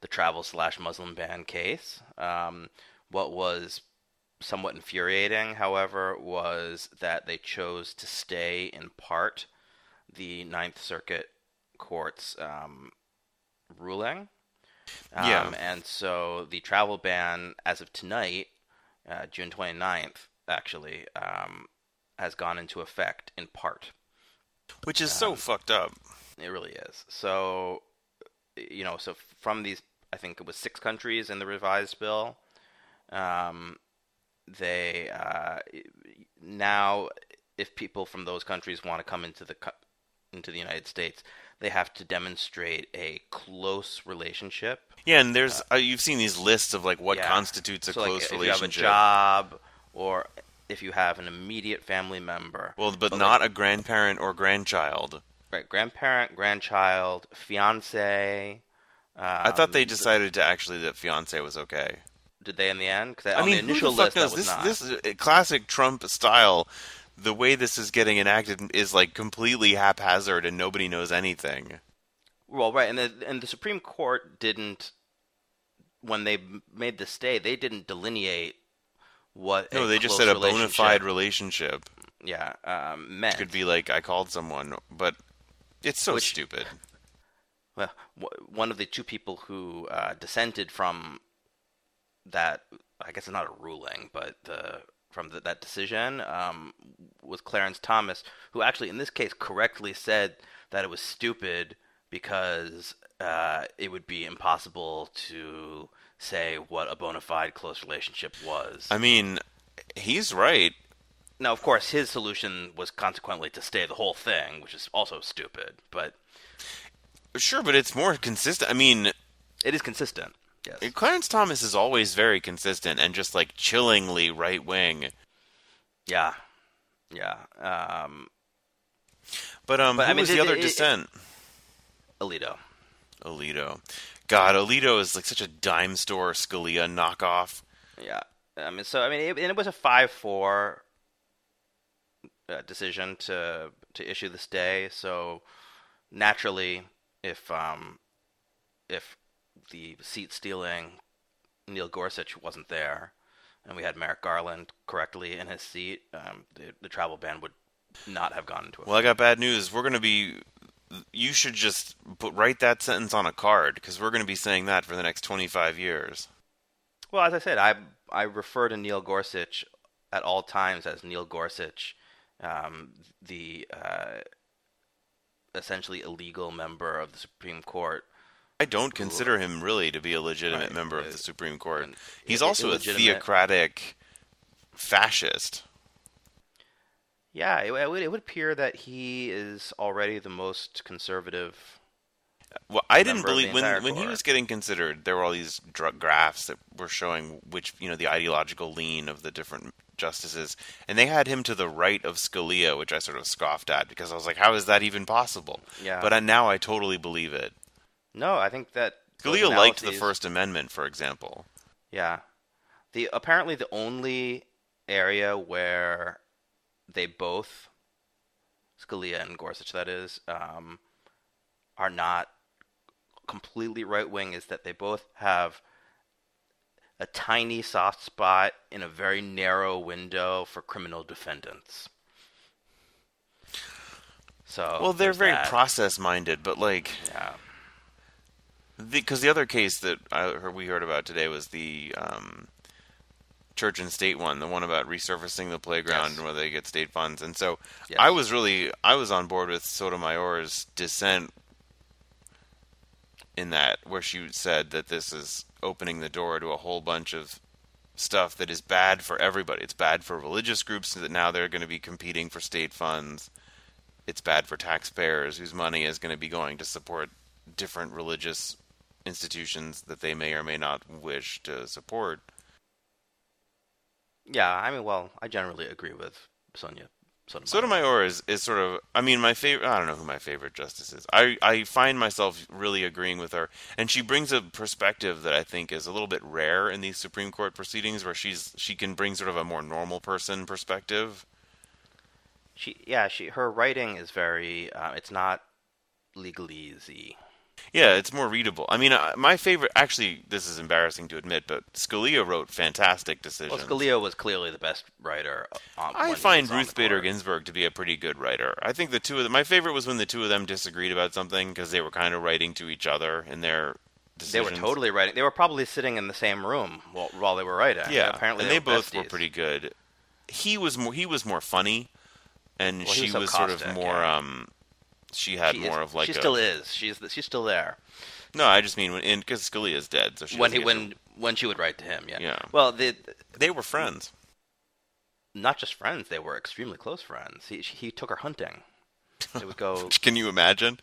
the travel slash Muslim ban case. Um, what was somewhat infuriating, however, was that they chose to stay in part the Ninth Circuit Court's um, ruling. Um, Yeah. And so the travel ban, as of tonight, uh, June 29th, actually, um, has gone into effect in part. Which is so fucked up. It really is. So, you know, so from these, I think it was six countries in the revised bill. Um, they uh, now, if people from those countries want to come into the into the United States, they have to demonstrate a close relationship. Yeah, and there's uh, you've seen these lists of like what Yeah. constitutes a so, like, close if relationship. you have a job, or if you have an immediate family member. well, but Well, not a grandparent or grandchild. Right, grandparent, grandchild, fiance. Um, I thought they decided to actually that fiance was okay. Did they in the end? Because I mean, the initial who the fuck list, knows? This not. this is a classic Trump style. The way this is getting enacted is like completely haphazard, and nobody knows anything. Well, right, and the and the Supreme Court didn't when they made the stay, they didn't delineate what. No, a they just said a bona fide relationship. Yeah, um, meant. Could be like I called someone, but it's so Which- stupid. well, w- one of the two people who uh, dissented from that, I guess it's not a ruling, but the, from the, that decision um, was Clarence Thomas, who actually, in this case, correctly said that it was stupid because uh, it would be impossible to say what a bona fide close relationship was. I mean, he's right. now, of course, his solution was consequently to stay the whole thing, which is also stupid, but Sure, but it's more consistent. I mean, it is consistent. Yes. Clarence Thomas is always very consistent and just like chillingly right wing. Yeah, yeah. Um, But um, But, who I mean, was it- the other it- it- dissent? Alito. Alito. God, Alito is like such a dime store Scalia knockoff. Yeah. I mean, so I mean, it, and it was a five-four uh, decision to to issue the stay. So naturally, if um, if the seat stealing Neil Gorsuch wasn't there, and we had Merrick Garland correctly in his seat, um, the, the travel ban would not have gone into effect. Well, I got bad news. We're going to be. You should just put write that sentence on a card because we're going to be saying that for the next twenty five years. Well, as I said, I I refer to Neil Gorsuch at all times as Neil Gorsuch, um, the uh, essentially illegal member of the Supreme Court. I don't consider him really to be a legitimate Right, member of the Supreme Court. He's also a theocratic fascist. Yeah, it, it would it would appear that he is already the most conservative. Well, I didn't member of the believe when when he was getting considered. There were all these drug graphs that were showing which you know the ideological lean of the different justices, and they had him to the right of Scalia, which I sort of scoffed at because I was like, how is that even possible? Yeah. But I, now I totally believe it. No, I think that Scalia liked the First Amendment, for example. Yeah. The apparently the only area where they both Scalia and Gorsuch that is um, are not completely right wing is that they both have a tiny soft spot in a very narrow window for criminal defendants. So well, they're very that. process minded, but like yeah. because the, other case that I we heard about today was the um, church and state one, the one about resurfacing the playground Yes. and whether they get state funds. And so Yes. I was really I was on board with Sotomayor's dissent in that, where she said that this is opening the door to a whole bunch of stuff that is bad for everybody. It's bad for religious groups that now they're going to be competing for state funds. It's bad for taxpayers whose money is going to be going to support different religious institutions that they may or may not wish to support. Yeah, I mean, well, I generally agree with Sonia Sotomayor. Sotomayor is, is sort of I mean my favorite I don't know who my favorite justice is. I, I find myself really agreeing with her and she brings a perspective that I think is a little bit rare in these Supreme Court proceedings where she's she can bring sort of a more normal person perspective. She, yeah, she her writing is very. Uh, it's not legalese. Yeah, it's more readable. I mean, uh, my favorite actually this is embarrassing to admit, but Scalia wrote fantastic decisions. Well, Scalia was clearly the best writer. On, I find Ruth Bader. Ginsburg to be a pretty good writer. I think the two of them. My favorite was when the two of them disagreed about something because they were kind of writing to each other in their They were totally writing. They were probably sitting in the same room while, while they were writing. yeah. apparently and they, were both were pretty good. He was more. He was more funny, and Well, she was was sort of more. yeah. um She had She more is- of like she a. still is. She's she's still there. No, I just mean when because is dead, so she when he when when she would write to him. Yeah. Yeah. Well, the they were friends. not just friends; they were extremely close friends. He he took her hunting. They would go. Can you imagine?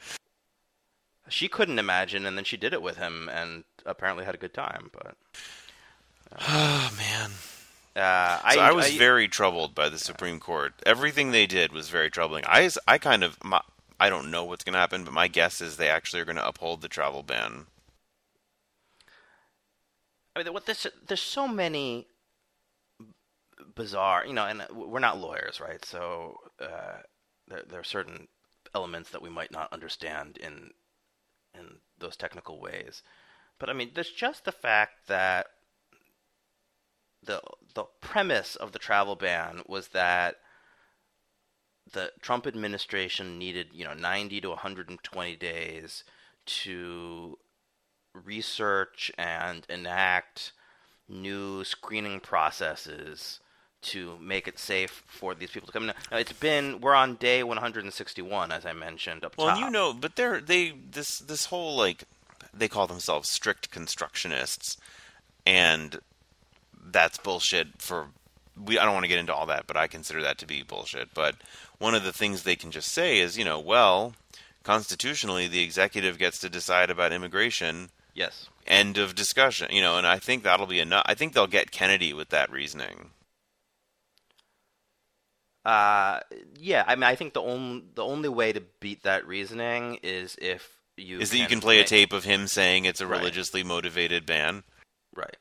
she couldn't imagine, and then she did it with him, and apparently had a good time. But Oh man. uh, I So I, was very troubled by the Supreme Court. Everything they did was very troubling. I, I kind of, my, I don't know what's going to happen, but my guess is they actually are going to uphold the travel ban. I mean, what this there's so many bizarre, you know, and we're not lawyers, right? So uh, there there are certain elements that we might not understand in in those technical ways. But I mean, there's just the fact that the the premise of the travel ban was that the Trump administration needed, you know, 90 to 120 days to research and enact new screening processes to make it safe for these people to come in. Now, it's been we're on day 161, as I mentioned up Well, top. and you know, but they're they this this whole like they call themselves strict constructionists, and that's bullshit. For we, I don't want to get into all that, but I consider that to be bullshit. But one of the things they can just say is, you know, well, constitutionally, the executive gets to decide about immigration. yes, End of discussion. You know, and I think that'll be enough. I think they'll get Kennedy with that reasoning. uh, yeah. I mean, I think the only the only way to beat that reasoning is if you Is that you can play a tape of him saying it's a Right. religiously motivated ban? right.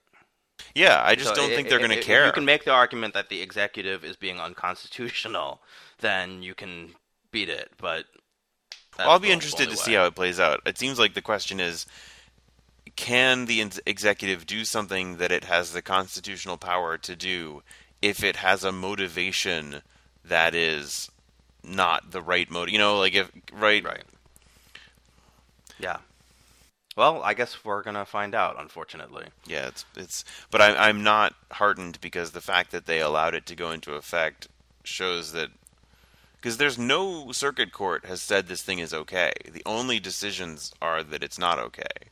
Yeah, I just So don't i- think they're going to care. You can make the argument that the executive is being unconstitutional, then you can beat it. But Well, I'll be interested to only see how it plays out. It seems like the question is can the executive do something that it has the constitutional power to do if it has a motivation that is not the right motive? You know, like if right, Right. Yeah. Well, I guess we're gonna find out. Unfortunately. Yeah, it's it's. But I, I'm not heartened because the fact that they allowed it to go into effect shows that because there's no circuit court has said this thing is okay. The only decisions are that it's not okay.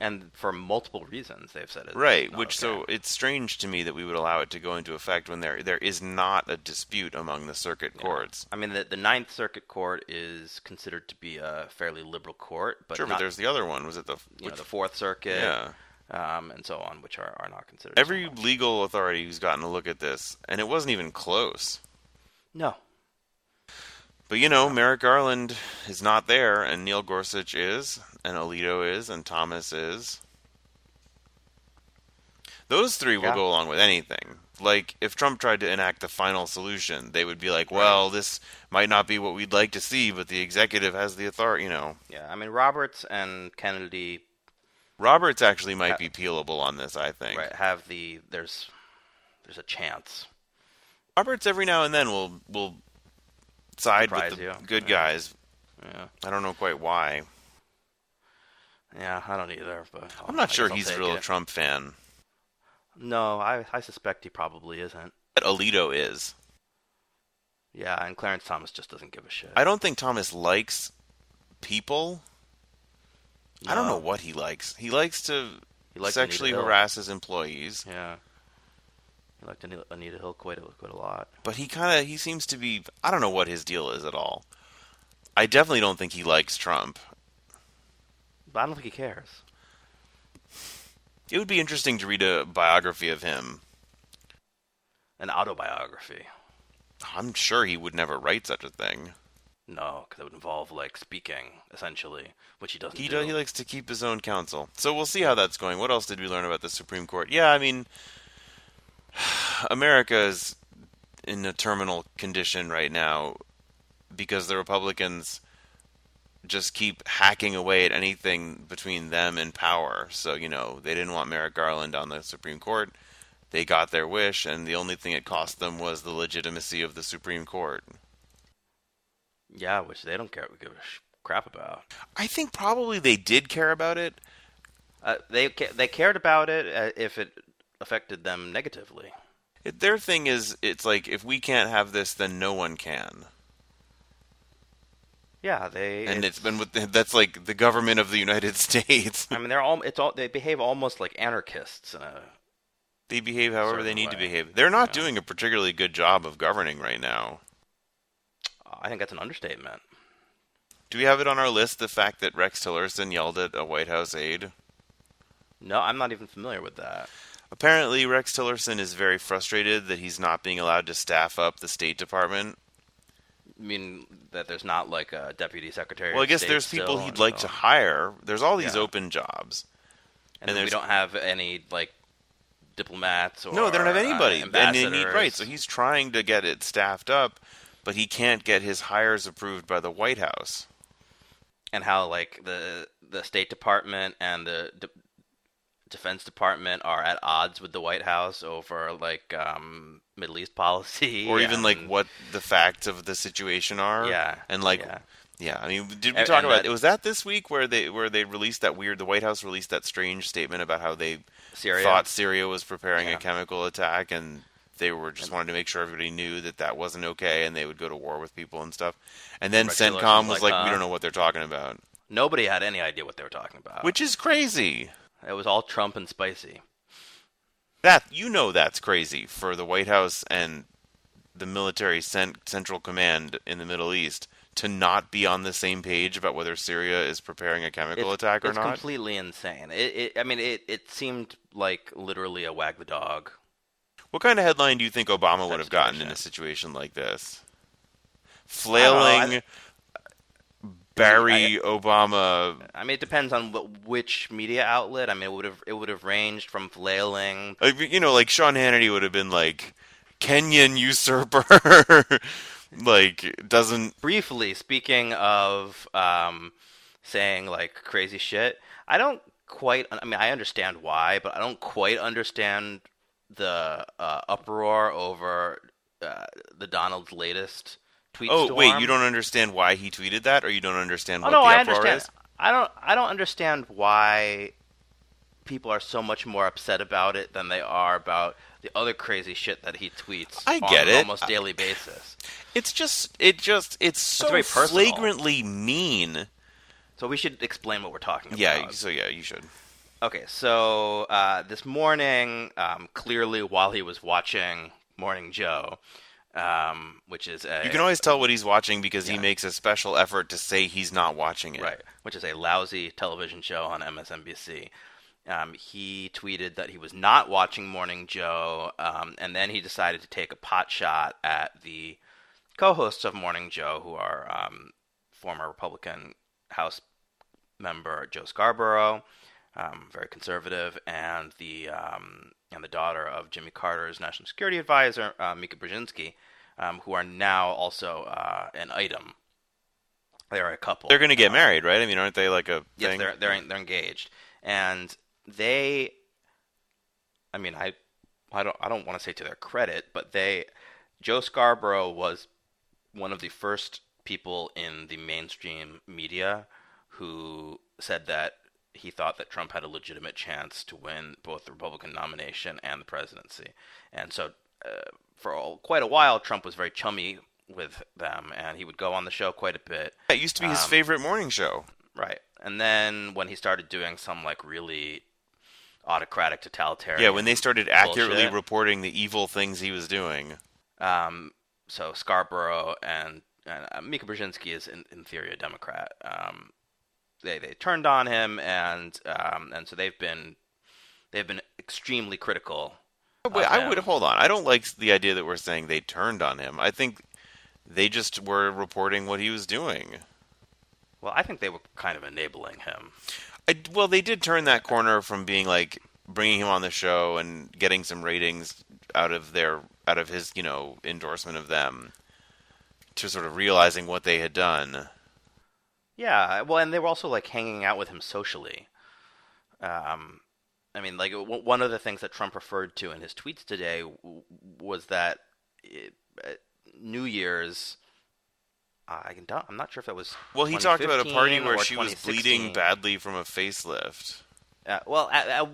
And for multiple reasons, they've said it. Right, which okay. so it's strange to me that we would allow it to go into effect when there there is not a dispute among the circuit Yeah. courts. I mean, the the Ninth Circuit Court is considered to be a fairly liberal court, but sure, not, but there's the other one. Was it the you know the Fourth Circuit, yeah? um, and so on, which are, are not considered. Every much. legal authority who's gotten a look at this, and it wasn't even close. no, But you know, Merrick Garland is not there, and Neil Gorsuch is, and Alito is, and Thomas is. Those three will Yeah. go along with anything. Like, if Trump tried to enact the final solution, they would be like, well, this might not be what we'd like to see, but the executive has the authority, you know. yeah. I mean, Roberts and Kennedy Roberts actually might be peelable on this, I think. right, have the there's there's a chance. Roberts every now and then will will side Surprise with the you. good Yeah. guys. Yeah, I don't know quite why. yeah. I don't either, but I'm not I sure he's a real it. Trump fan. No, I I suspect he probably isn't. But Alito is. Yeah, and Clarence Thomas just doesn't give a shit. I don't think Thomas likes people. I don't know what he likes. He likes to He likes sexually harass his employees, Yeah. He liked Anita, Hill quite a, quite a lot. but he kind of he seems to be I don't know what his deal is at all. I definitely don't think he likes Trump. But I don't think he cares. It would be interesting to read a biography of him. An autobiography. I'm sure he would never write such a thing. No, because it would involve like speaking essentially, which he doesn't He do. do, he likes to keep his own counsel. So we'll see how that's going. What else did we learn about the Supreme Court? Yeah, I mean, America is in a terminal condition right now because the Republicans just keep hacking away at anything between them and power. So, you know, they didn't want Merrick Garland on the Supreme Court. They got their wish, and the only thing it cost them was the legitimacy of the Supreme Court. yeah, which they don't care give a crap about. I think probably they did care about it. Uh, they they cared about it uh, if it affected them negatively. It, their thing is, it's like if we can't have this, then no one can. Yeah, they And it's been with that's like the government of the United States. I mean, they're all. It's all. They behave almost like anarchists a they behave however they need to behave. They're not Yeah. doing a particularly good job of governing right now. I think that's an understatement. Do we have it on our list the fact that Rex Tillerson yelled at a White House aide? No, I'm not even familiar with that. Apparently, Rex Tillerson is very frustrated that he's not being allowed to staff up the State Department. I mean that there's not like a deputy secretary. Well, I guess there's people still, he'd like to hire. There's all these Yeah. open jobs. and, and we don't have any like diplomats or No, they don't have uh, anybody. and they need right, so he's trying to get it staffed up, but he can't get his hires approved by the White House. and how like the the State Department and the Defense Department are at odds with the White House over like um, Middle East policy, Or even like what the facts of the situation are. Yeah, And like yeah. yeah, I mean did we talk and about that- was that this week where they where they released that weird the White House released that strange statement about how they Syria. thought Syria was preparing Yeah. a chemical attack and they were just wanted to make sure everybody knew that that wasn't okay and they would go to war with people and stuff. And then CENTCOM was like, like, we don't know what they're talking about, Nobody had any idea what they were talking about. which is crazy. It was all Trump and spicy. That you know that's crazy for the White House and the military cent- central command in the Middle East to not be on the same page about whether Syria is preparing a chemical it's, attack or it's not. It's completely insane. It, it, I mean, it, it seemed like literally a wag the dog. What kind of headline do you think Obama would have gotten in a situation like this? don't know, I- Barry Obama. I mean, it depends on wh- which media outlet. I mean, it would have it would have ranged from flailing. You know, like Sean Hannity would have been like Kenyan usurper. like doesn't Briefly speaking of um, saying like crazy shit, I don't quite. I mean, I understand why, but I don't quite understand the uh, uproar over uh, the Donald's latest tweet. Oh wait, you don't understand why he tweeted that, or you don't understand Oh what no, the I uproar understand. is? I don't. I don't understand why people are so much more upset about it than they are about the other crazy shit that he tweets. I get an it. almost daily basis. It's just, it just, it's so very personal. flagrantly mean. So we should explain what we're talking about. Yeah, so yeah, you should. Okay, so uh, this morning, um, clearly while he was watching Morning Joe, um, which is a You can always tell what he's watching because he makes a special effort to say he's not watching it. right, which is a lousy television show on MSNBC. Um, he tweeted that he was not watching Morning Joe, um, and then he decided to take a pot shot at the co-hosts of Morning Joe, who are um, former Republican House member Joe Scarborough, um, very conservative, and the um, and the daughter of Jimmy Carter's national security advisor, uh, Mika Brzezinski, um, who are now also uh, an item. They are a couple. They're going to get Um, married, right? I mean, aren't they like a Yes, thing? they're they're they're engaged, and they. I mean, I, I don't I don't want to say to their credit, but they, Joe Scarborough was one of the first people in the mainstream media who said that he thought that Trump had a legitimate chance to win both the Republican nomination and the presidency, and so uh, for all, quite a while Trump was very chummy with them, and he would go on the show quite a bit. It used to be his Um, favorite morning show. Right. And then when he started doing some like really autocratic totalitarian Yeah, when they started accurately bullshit, reporting the evil things he was doing. um so Scarborough and, and uh, Mika Brzezinski is in, in theory a Democrat. Um they they turned on him and um and so they've been they've been extremely critical Wait, I would hold on. I don't like the idea that we're saying they turned on him. I think they just were reporting what he was doing. Well, I think they were kind of enabling him. I, well, they did turn that corner from being like bringing him on the show and getting some ratings out of their out of his you know endorsement of them to sort of realizing what they had done. Yeah, well, and they were also like hanging out with him socially. Um, I mean, like w- one of the things that Trump referred to in his tweets today w- was that it, at New Year's. Uh, I can. don't- I'm not sure if that was. Well, he talked about a party where she was bleeding badly from a facelift. Uh, well, at, at,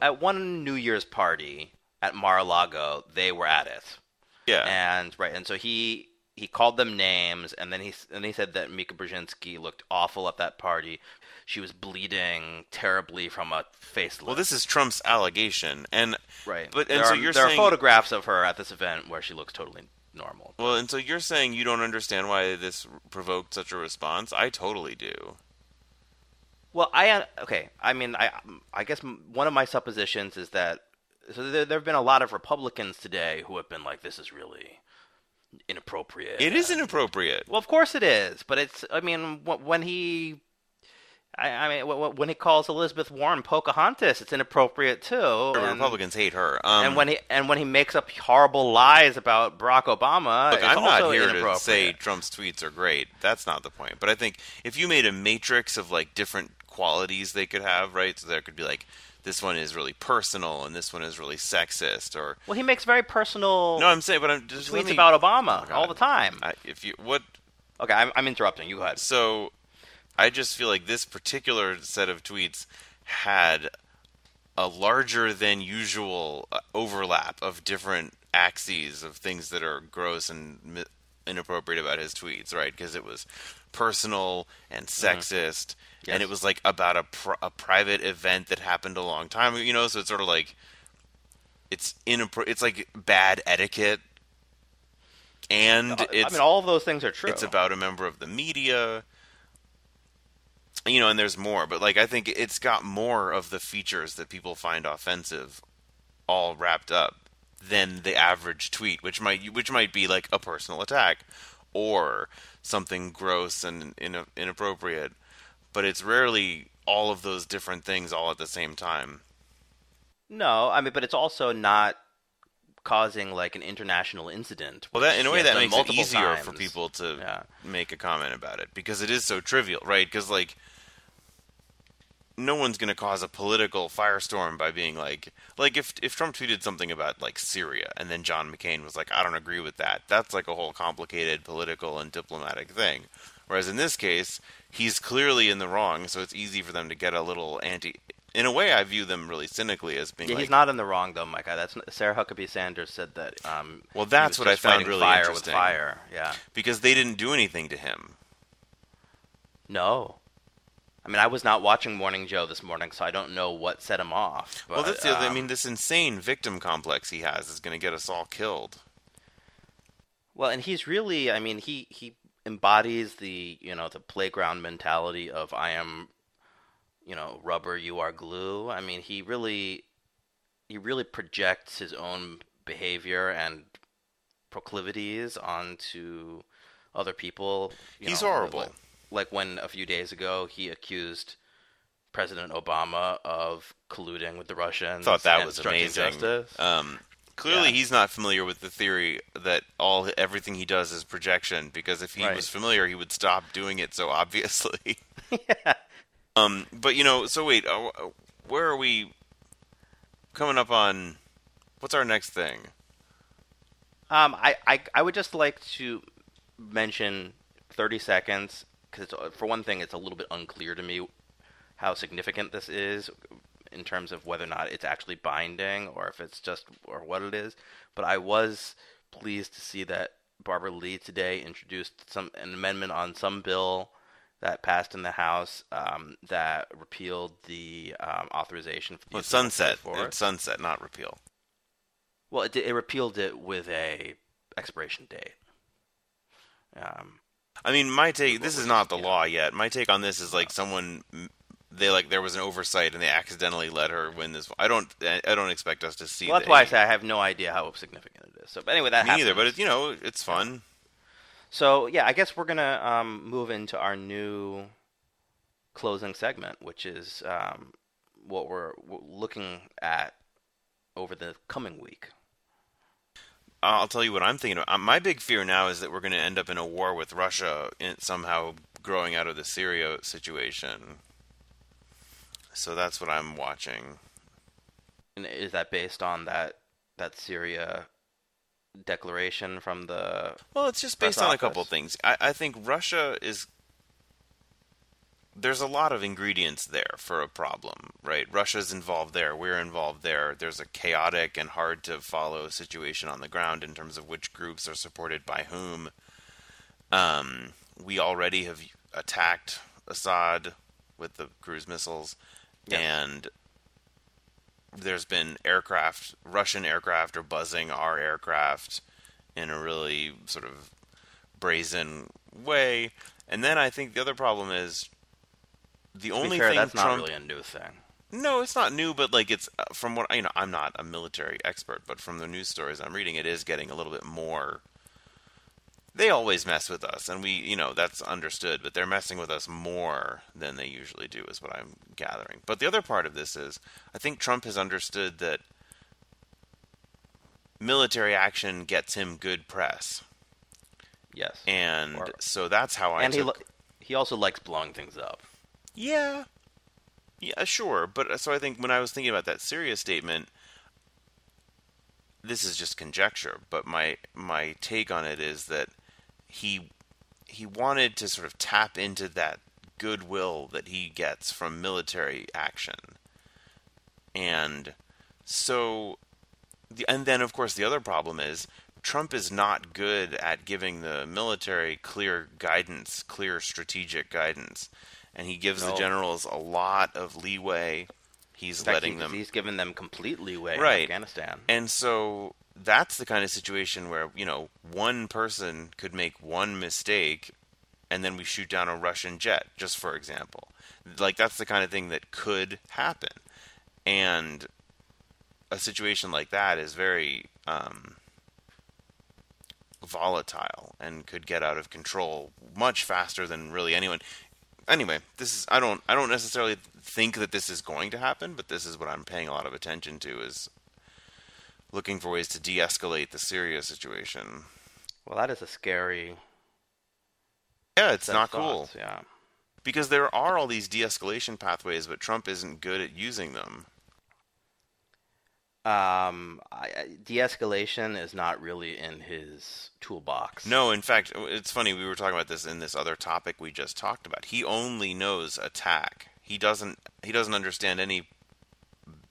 at one New Year's party at Mar-a-Lago, they were at it. Yeah, and right, and so he he called them names, and then he and he said that Mika Brzezinski looked awful at that party. She was bleeding terribly from a facelift. well, this is Trump's allegation, and right, but- and there so are, you're there saying- are photographs of her at this event where she looks totally normal. well, and so you're saying you don't understand why this provoked such a response? I totally do. Well, I okay. I mean, I I guess one of my suppositions is that so there there have been a lot of Republicans today who have been like, "This is really inappropriate." It is inappropriate. Well, of course it is, but it's. I mean, when he, I, I mean, wh- wh- when he calls Elizabeth Warren Pocahontas, it's inappropriate too. And, Republicans hate her. Um, and when he and when he makes up horrible lies about Barack Obama, Look, I'm not here to say Trump's tweets are great. That's not the point. But I think if you made a matrix of like different qualities they could have, right? So there could be like this one is really personal and this one is really sexist, or Well, he makes very personal no, I'm saying, but I'm just tweets me- about Obama Oh, all the time. I, if you what okay, I'm, I'm interrupting. You go ahead. so I just feel like this particular set of tweets had a larger than usual uh, overlap of different axes of things that are gross and inappropriate about his tweets, right? Because it was personal and mm-hmm. sexist, Yes. and it was like about a pr- a private event that happened a long time, ago, you know. So it's sort of like it's inappro- It's like bad etiquette, and it's I mean, all of those things are true. it's about a member of the media. You know, and there's more, but like I think it's got more of the features that people find offensive all wrapped up than the average tweet, which might which might be like a personal attack or something gross and in, inappropriate, but it's rarely all of those different things all at the same time. No, I mean, but it's also not causing like an international incident. Well, that in a way that makes it easier for people to Yeah. make a comment about it because it is so trivial, right? Because like no one's going to cause a political firestorm by being like like if if Trump tweeted something about like Syria and then John McCain was like I don't agree with that. That's like a whole complicated political and diplomatic thing. Whereas in this case, he's clearly in the wrong, so it's easy for them to get a little anti in a way I view them really cynically as being Yeah, like he's not in the wrong though, Micah. That's Sarah Huckabee Sanders said that. Um, Well, that's what I found really fire interesting. With fire, yeah. because they didn't do anything to him. No, I mean I was not watching Morning Joe this morning, so I don't know what set him off. well, but, that's the. I mean, this insane victim complex he has is going to get us all killed. Well, and he's really, I mean, he he embodies the you know the playground mentality of I am, you know, rubber, you are glue. I mean, he really he really projects his own behavior and proclivities onto other people. He's know, horrible. Like, like when a few days ago he accused President Obama of colluding with the Russians. Thought that was amazing. Um, clearly, Yeah. he's not familiar with the theory that all everything he does is projection. Because if he Right. was familiar, he would stop doing it so obviously. yeah. um, but you know, so wait, uh, uh, where are we coming up on? What's our next thing? Um, I, I, I would just like to mention 30 seconds because for one thing, it's a little bit unclear to me how significant this is in terms of whether or not it's actually binding or if it's just or what it is. But I was pleased to see that Barbara Lee today introduced some an amendment on some bill that passed in the House um, that repealed the um, authorization for the Well, sunset. It's sunset, not repeal. Well, it, it repealed it with a expiration date. Um, I mean, my take. This is not the law yet. My take on this is like someone they like there was an oversight and they accidentally let her win this. I don't I don't expect us to see. Well, that's why I say I have no idea how significant it is. So, but anyway, that me happens. neither. But it, you know, it's fun. So yeah, I guess we're gonna um, move into our new closing segment, which is um, what we're, we're looking at over the coming week. I'll tell you what I'm thinking. Of. Uh, my big fear now is that we're going to end up in a war with Russia, in, somehow growing out of the Syria situation. So that's what I'm watching. And is that based on that that Syria declaration from the? Well, it's just based on a couple office. things. I, I think Russia is. There's a lot of ingredients there for a problem, right? Russia's involved there. We're involved there. There's a chaotic and hard to follow situation on the ground in terms of which groups are supported by whom. Um, we already have attacked Assad with the cruise missiles, Yes. and there's been aircraft, Russian aircraft, are buzzing our aircraft in a really sort of brazen way. And then I think the other problem is the only fair, thing that's not Trump. really a new thing. No, it's not new, but like it's uh, from what you know. I'm not a military expert, but from the news stories I'm reading, it is getting a little bit more. They always mess with us, and we, you know, that's understood. But they're messing with us more than they usually do, is what I'm gathering. But the other part of this is, I think Trump has understood that military action gets him good press, Yes, and Or- so that's how I and he took. li- he also likes blowing things up. Yeah. Yeah, sure. But uh, so I think when I was thinking about that serious statement, this is just conjecture, but my my take on it is that he he wanted to sort of tap into that goodwill that he gets from military action. And so the, and then of course the other problem is Trump is not good at giving the military clear guidance, clear strategic guidance, and he gives the generals a lot of leeway. He's fact, letting he- them He's given them complete leeway Right. in Afghanistan. and so that's the kind of situation where, you know, one person could make one mistake and then we shoot down a Russian jet, just for example. Like, that's the kind of thing that could happen. And a situation like that is very um, volatile and could get out of control much faster than really anyone. Anyway, this is I don't I don't necessarily think that this is going to happen, but this is what I'm paying a lot of attention to is looking for ways to de-escalate the Syria situation. Well, that is a scary. Yeah, it's not cool thoughts, Yeah. because there are all these de-escalation pathways, but Trump isn't good at using them. Um, I, de-escalation is not really in his toolbox. No, in fact, it's funny. We were talking about this in this other topic we just talked about. He only knows attack. He doesn't. He doesn't understand any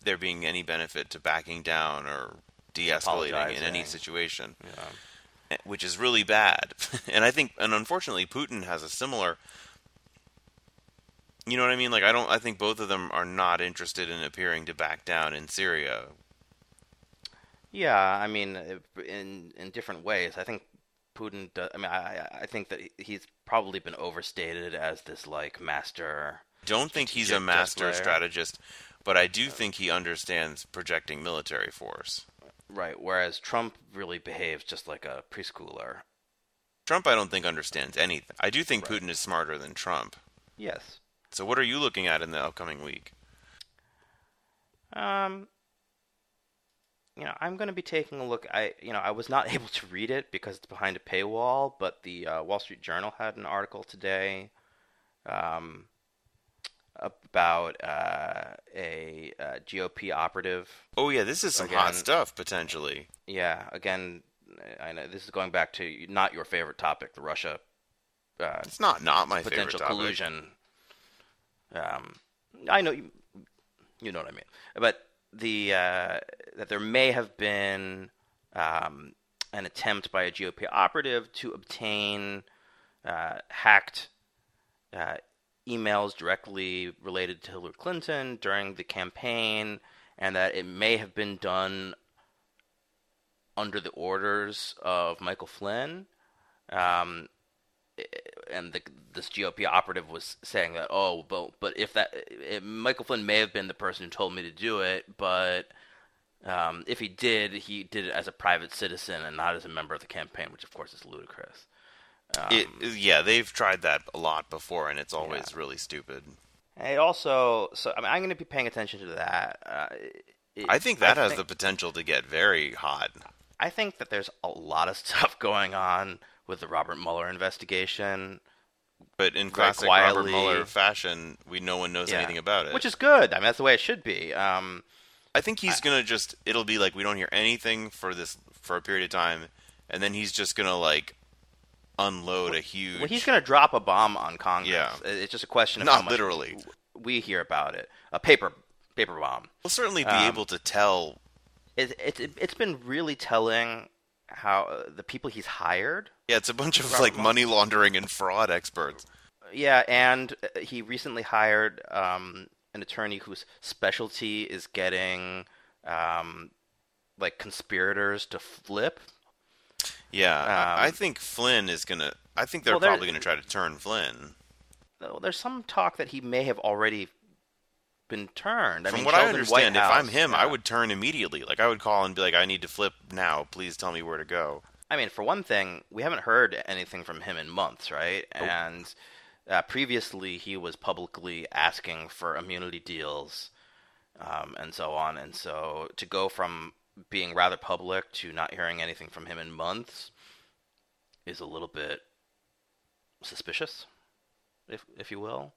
there being any benefit to backing down or de-escalating in any situation, Yeah. which is really bad. and I think, and unfortunately, Putin has a similar. You know what I mean? Like I don't. I think both of them are not interested in appearing to back down in Syria. Yeah, I mean, in in different ways. I think Putin. Do, I mean, I I- I think that he's probably been overstated as this like master. Don't think he's a master player. strategist, but I do think he understands projecting military force. Right. Whereas Trump really behaves just like a preschooler. Trump, I don't think understands anything. I do think Right. Putin is smarter than Trump. Yes. So, what are you looking at in the upcoming week? Um. You know, I'm going to be taking a look. I, you know, I was not able to read it because it's behind a paywall. But the uh, Wall Street Journal had an article today, um, about uh, a uh, GOP operative. Oh yeah, this is some hot stuff potentially. Yeah. Again, I know this is going back to not your favorite topic, the Russia uh, It's not not my potential favorite topic. Potential collusion. Um, I know you, you know what I mean, but the uh, that there may have been um, an attempt by a GOP operative to obtain uh, hacked uh, emails directly related to Hillary Clinton during the campaign, and that it may have been done under the orders of Michael Flynn. Um, and the, this GOP operative was saying that, oh, but but if that it, Michael Flynn may have been the person who told me to do it, but um, if he did, he did it as a private citizen and not as a member of the campaign, which of course is ludicrous. Um, it, yeah, they've tried that a lot before, and it's always Yeah. really stupid. and it also, so I mean, I'm going to be paying attention to that. Uh, it- I think that has think- the potential to get very hot. I think that there's a lot of stuff going on with the Robert Mueller investigation. But in classic Robert. Mueller fashion, we no one knows Yeah. anything about it. Which is good. I mean, that's the way it should be. Um, I think he's gonna just it'll be like we don't hear anything for this for a period of time, and then he's just gonna like unload a huge. well, he's going to drop a bomb on Congress. Yeah. It's just a question of how not literally. we hear about it. A paper paper bomb. We'll certainly be Um, able to tell. It, it, it, it's been really telling how uh, the people he's hired. Yeah, it's a bunch of like money laundering and fraud experts. Yeah, and uh, he recently hired um, an attorney whose specialty is getting um, like conspirators to flip. Yeah, I, I Um, think Flynn is gonna. I think they're Well, probably gonna try to turn Flynn. There's some talk that he may have already been turned. I From mean, what I Sheldon understand, if I'm him. I would turn immediately. Like I would call and be like, "I need to flip now. Please tell me where to go." I mean, for one thing, we haven't heard anything from him in months, right? And uh, previously, he was publicly asking for immunity deals um, and so on. And so, to go from being rather public to not hearing anything from him in months is a little bit suspicious, if if you will.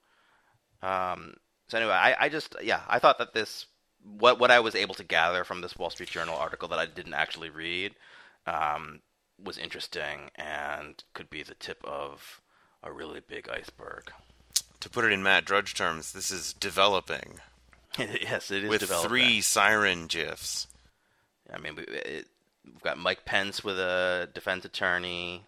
Um, so anyway, I, I just yeah, I thought that this what what I was able to gather from this Wall Street Journal article that I didn't actually read um, was interesting and could be the tip of a really big iceberg. To put it in Matt Drudge terms, this is developing yes, it is with developing. three siren gifs. I mean, we, it, we've got Mike Pence with a defense attorney,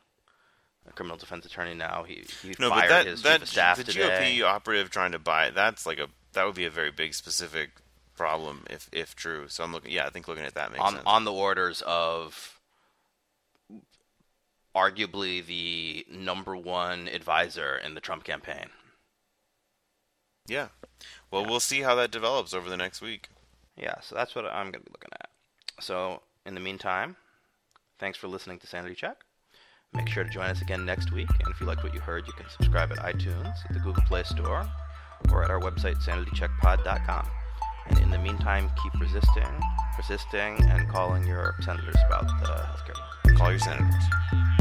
a criminal defense attorney now. He he No, fired but that his that staff the today. GOP operative trying to buy that's like a that would be a very big specific problem if if true. So I'm looking. Yeah, I think looking at that makes on sense. on the orders of arguably the number one advisor in the Trump campaign. yeah. Well, we'll see how that develops over the next week. Yeah, so that's what I'm going to be looking at. So, in the meantime, thanks for listening to Sanity Check. Make sure to join us again next week. And if you liked what you heard, you can subscribe at iTunes, at the Google Play Store, or at our website, sanitycheckpod.com. And in the meantime, keep resisting, persisting, and calling your senators about the healthcare. Call your senators.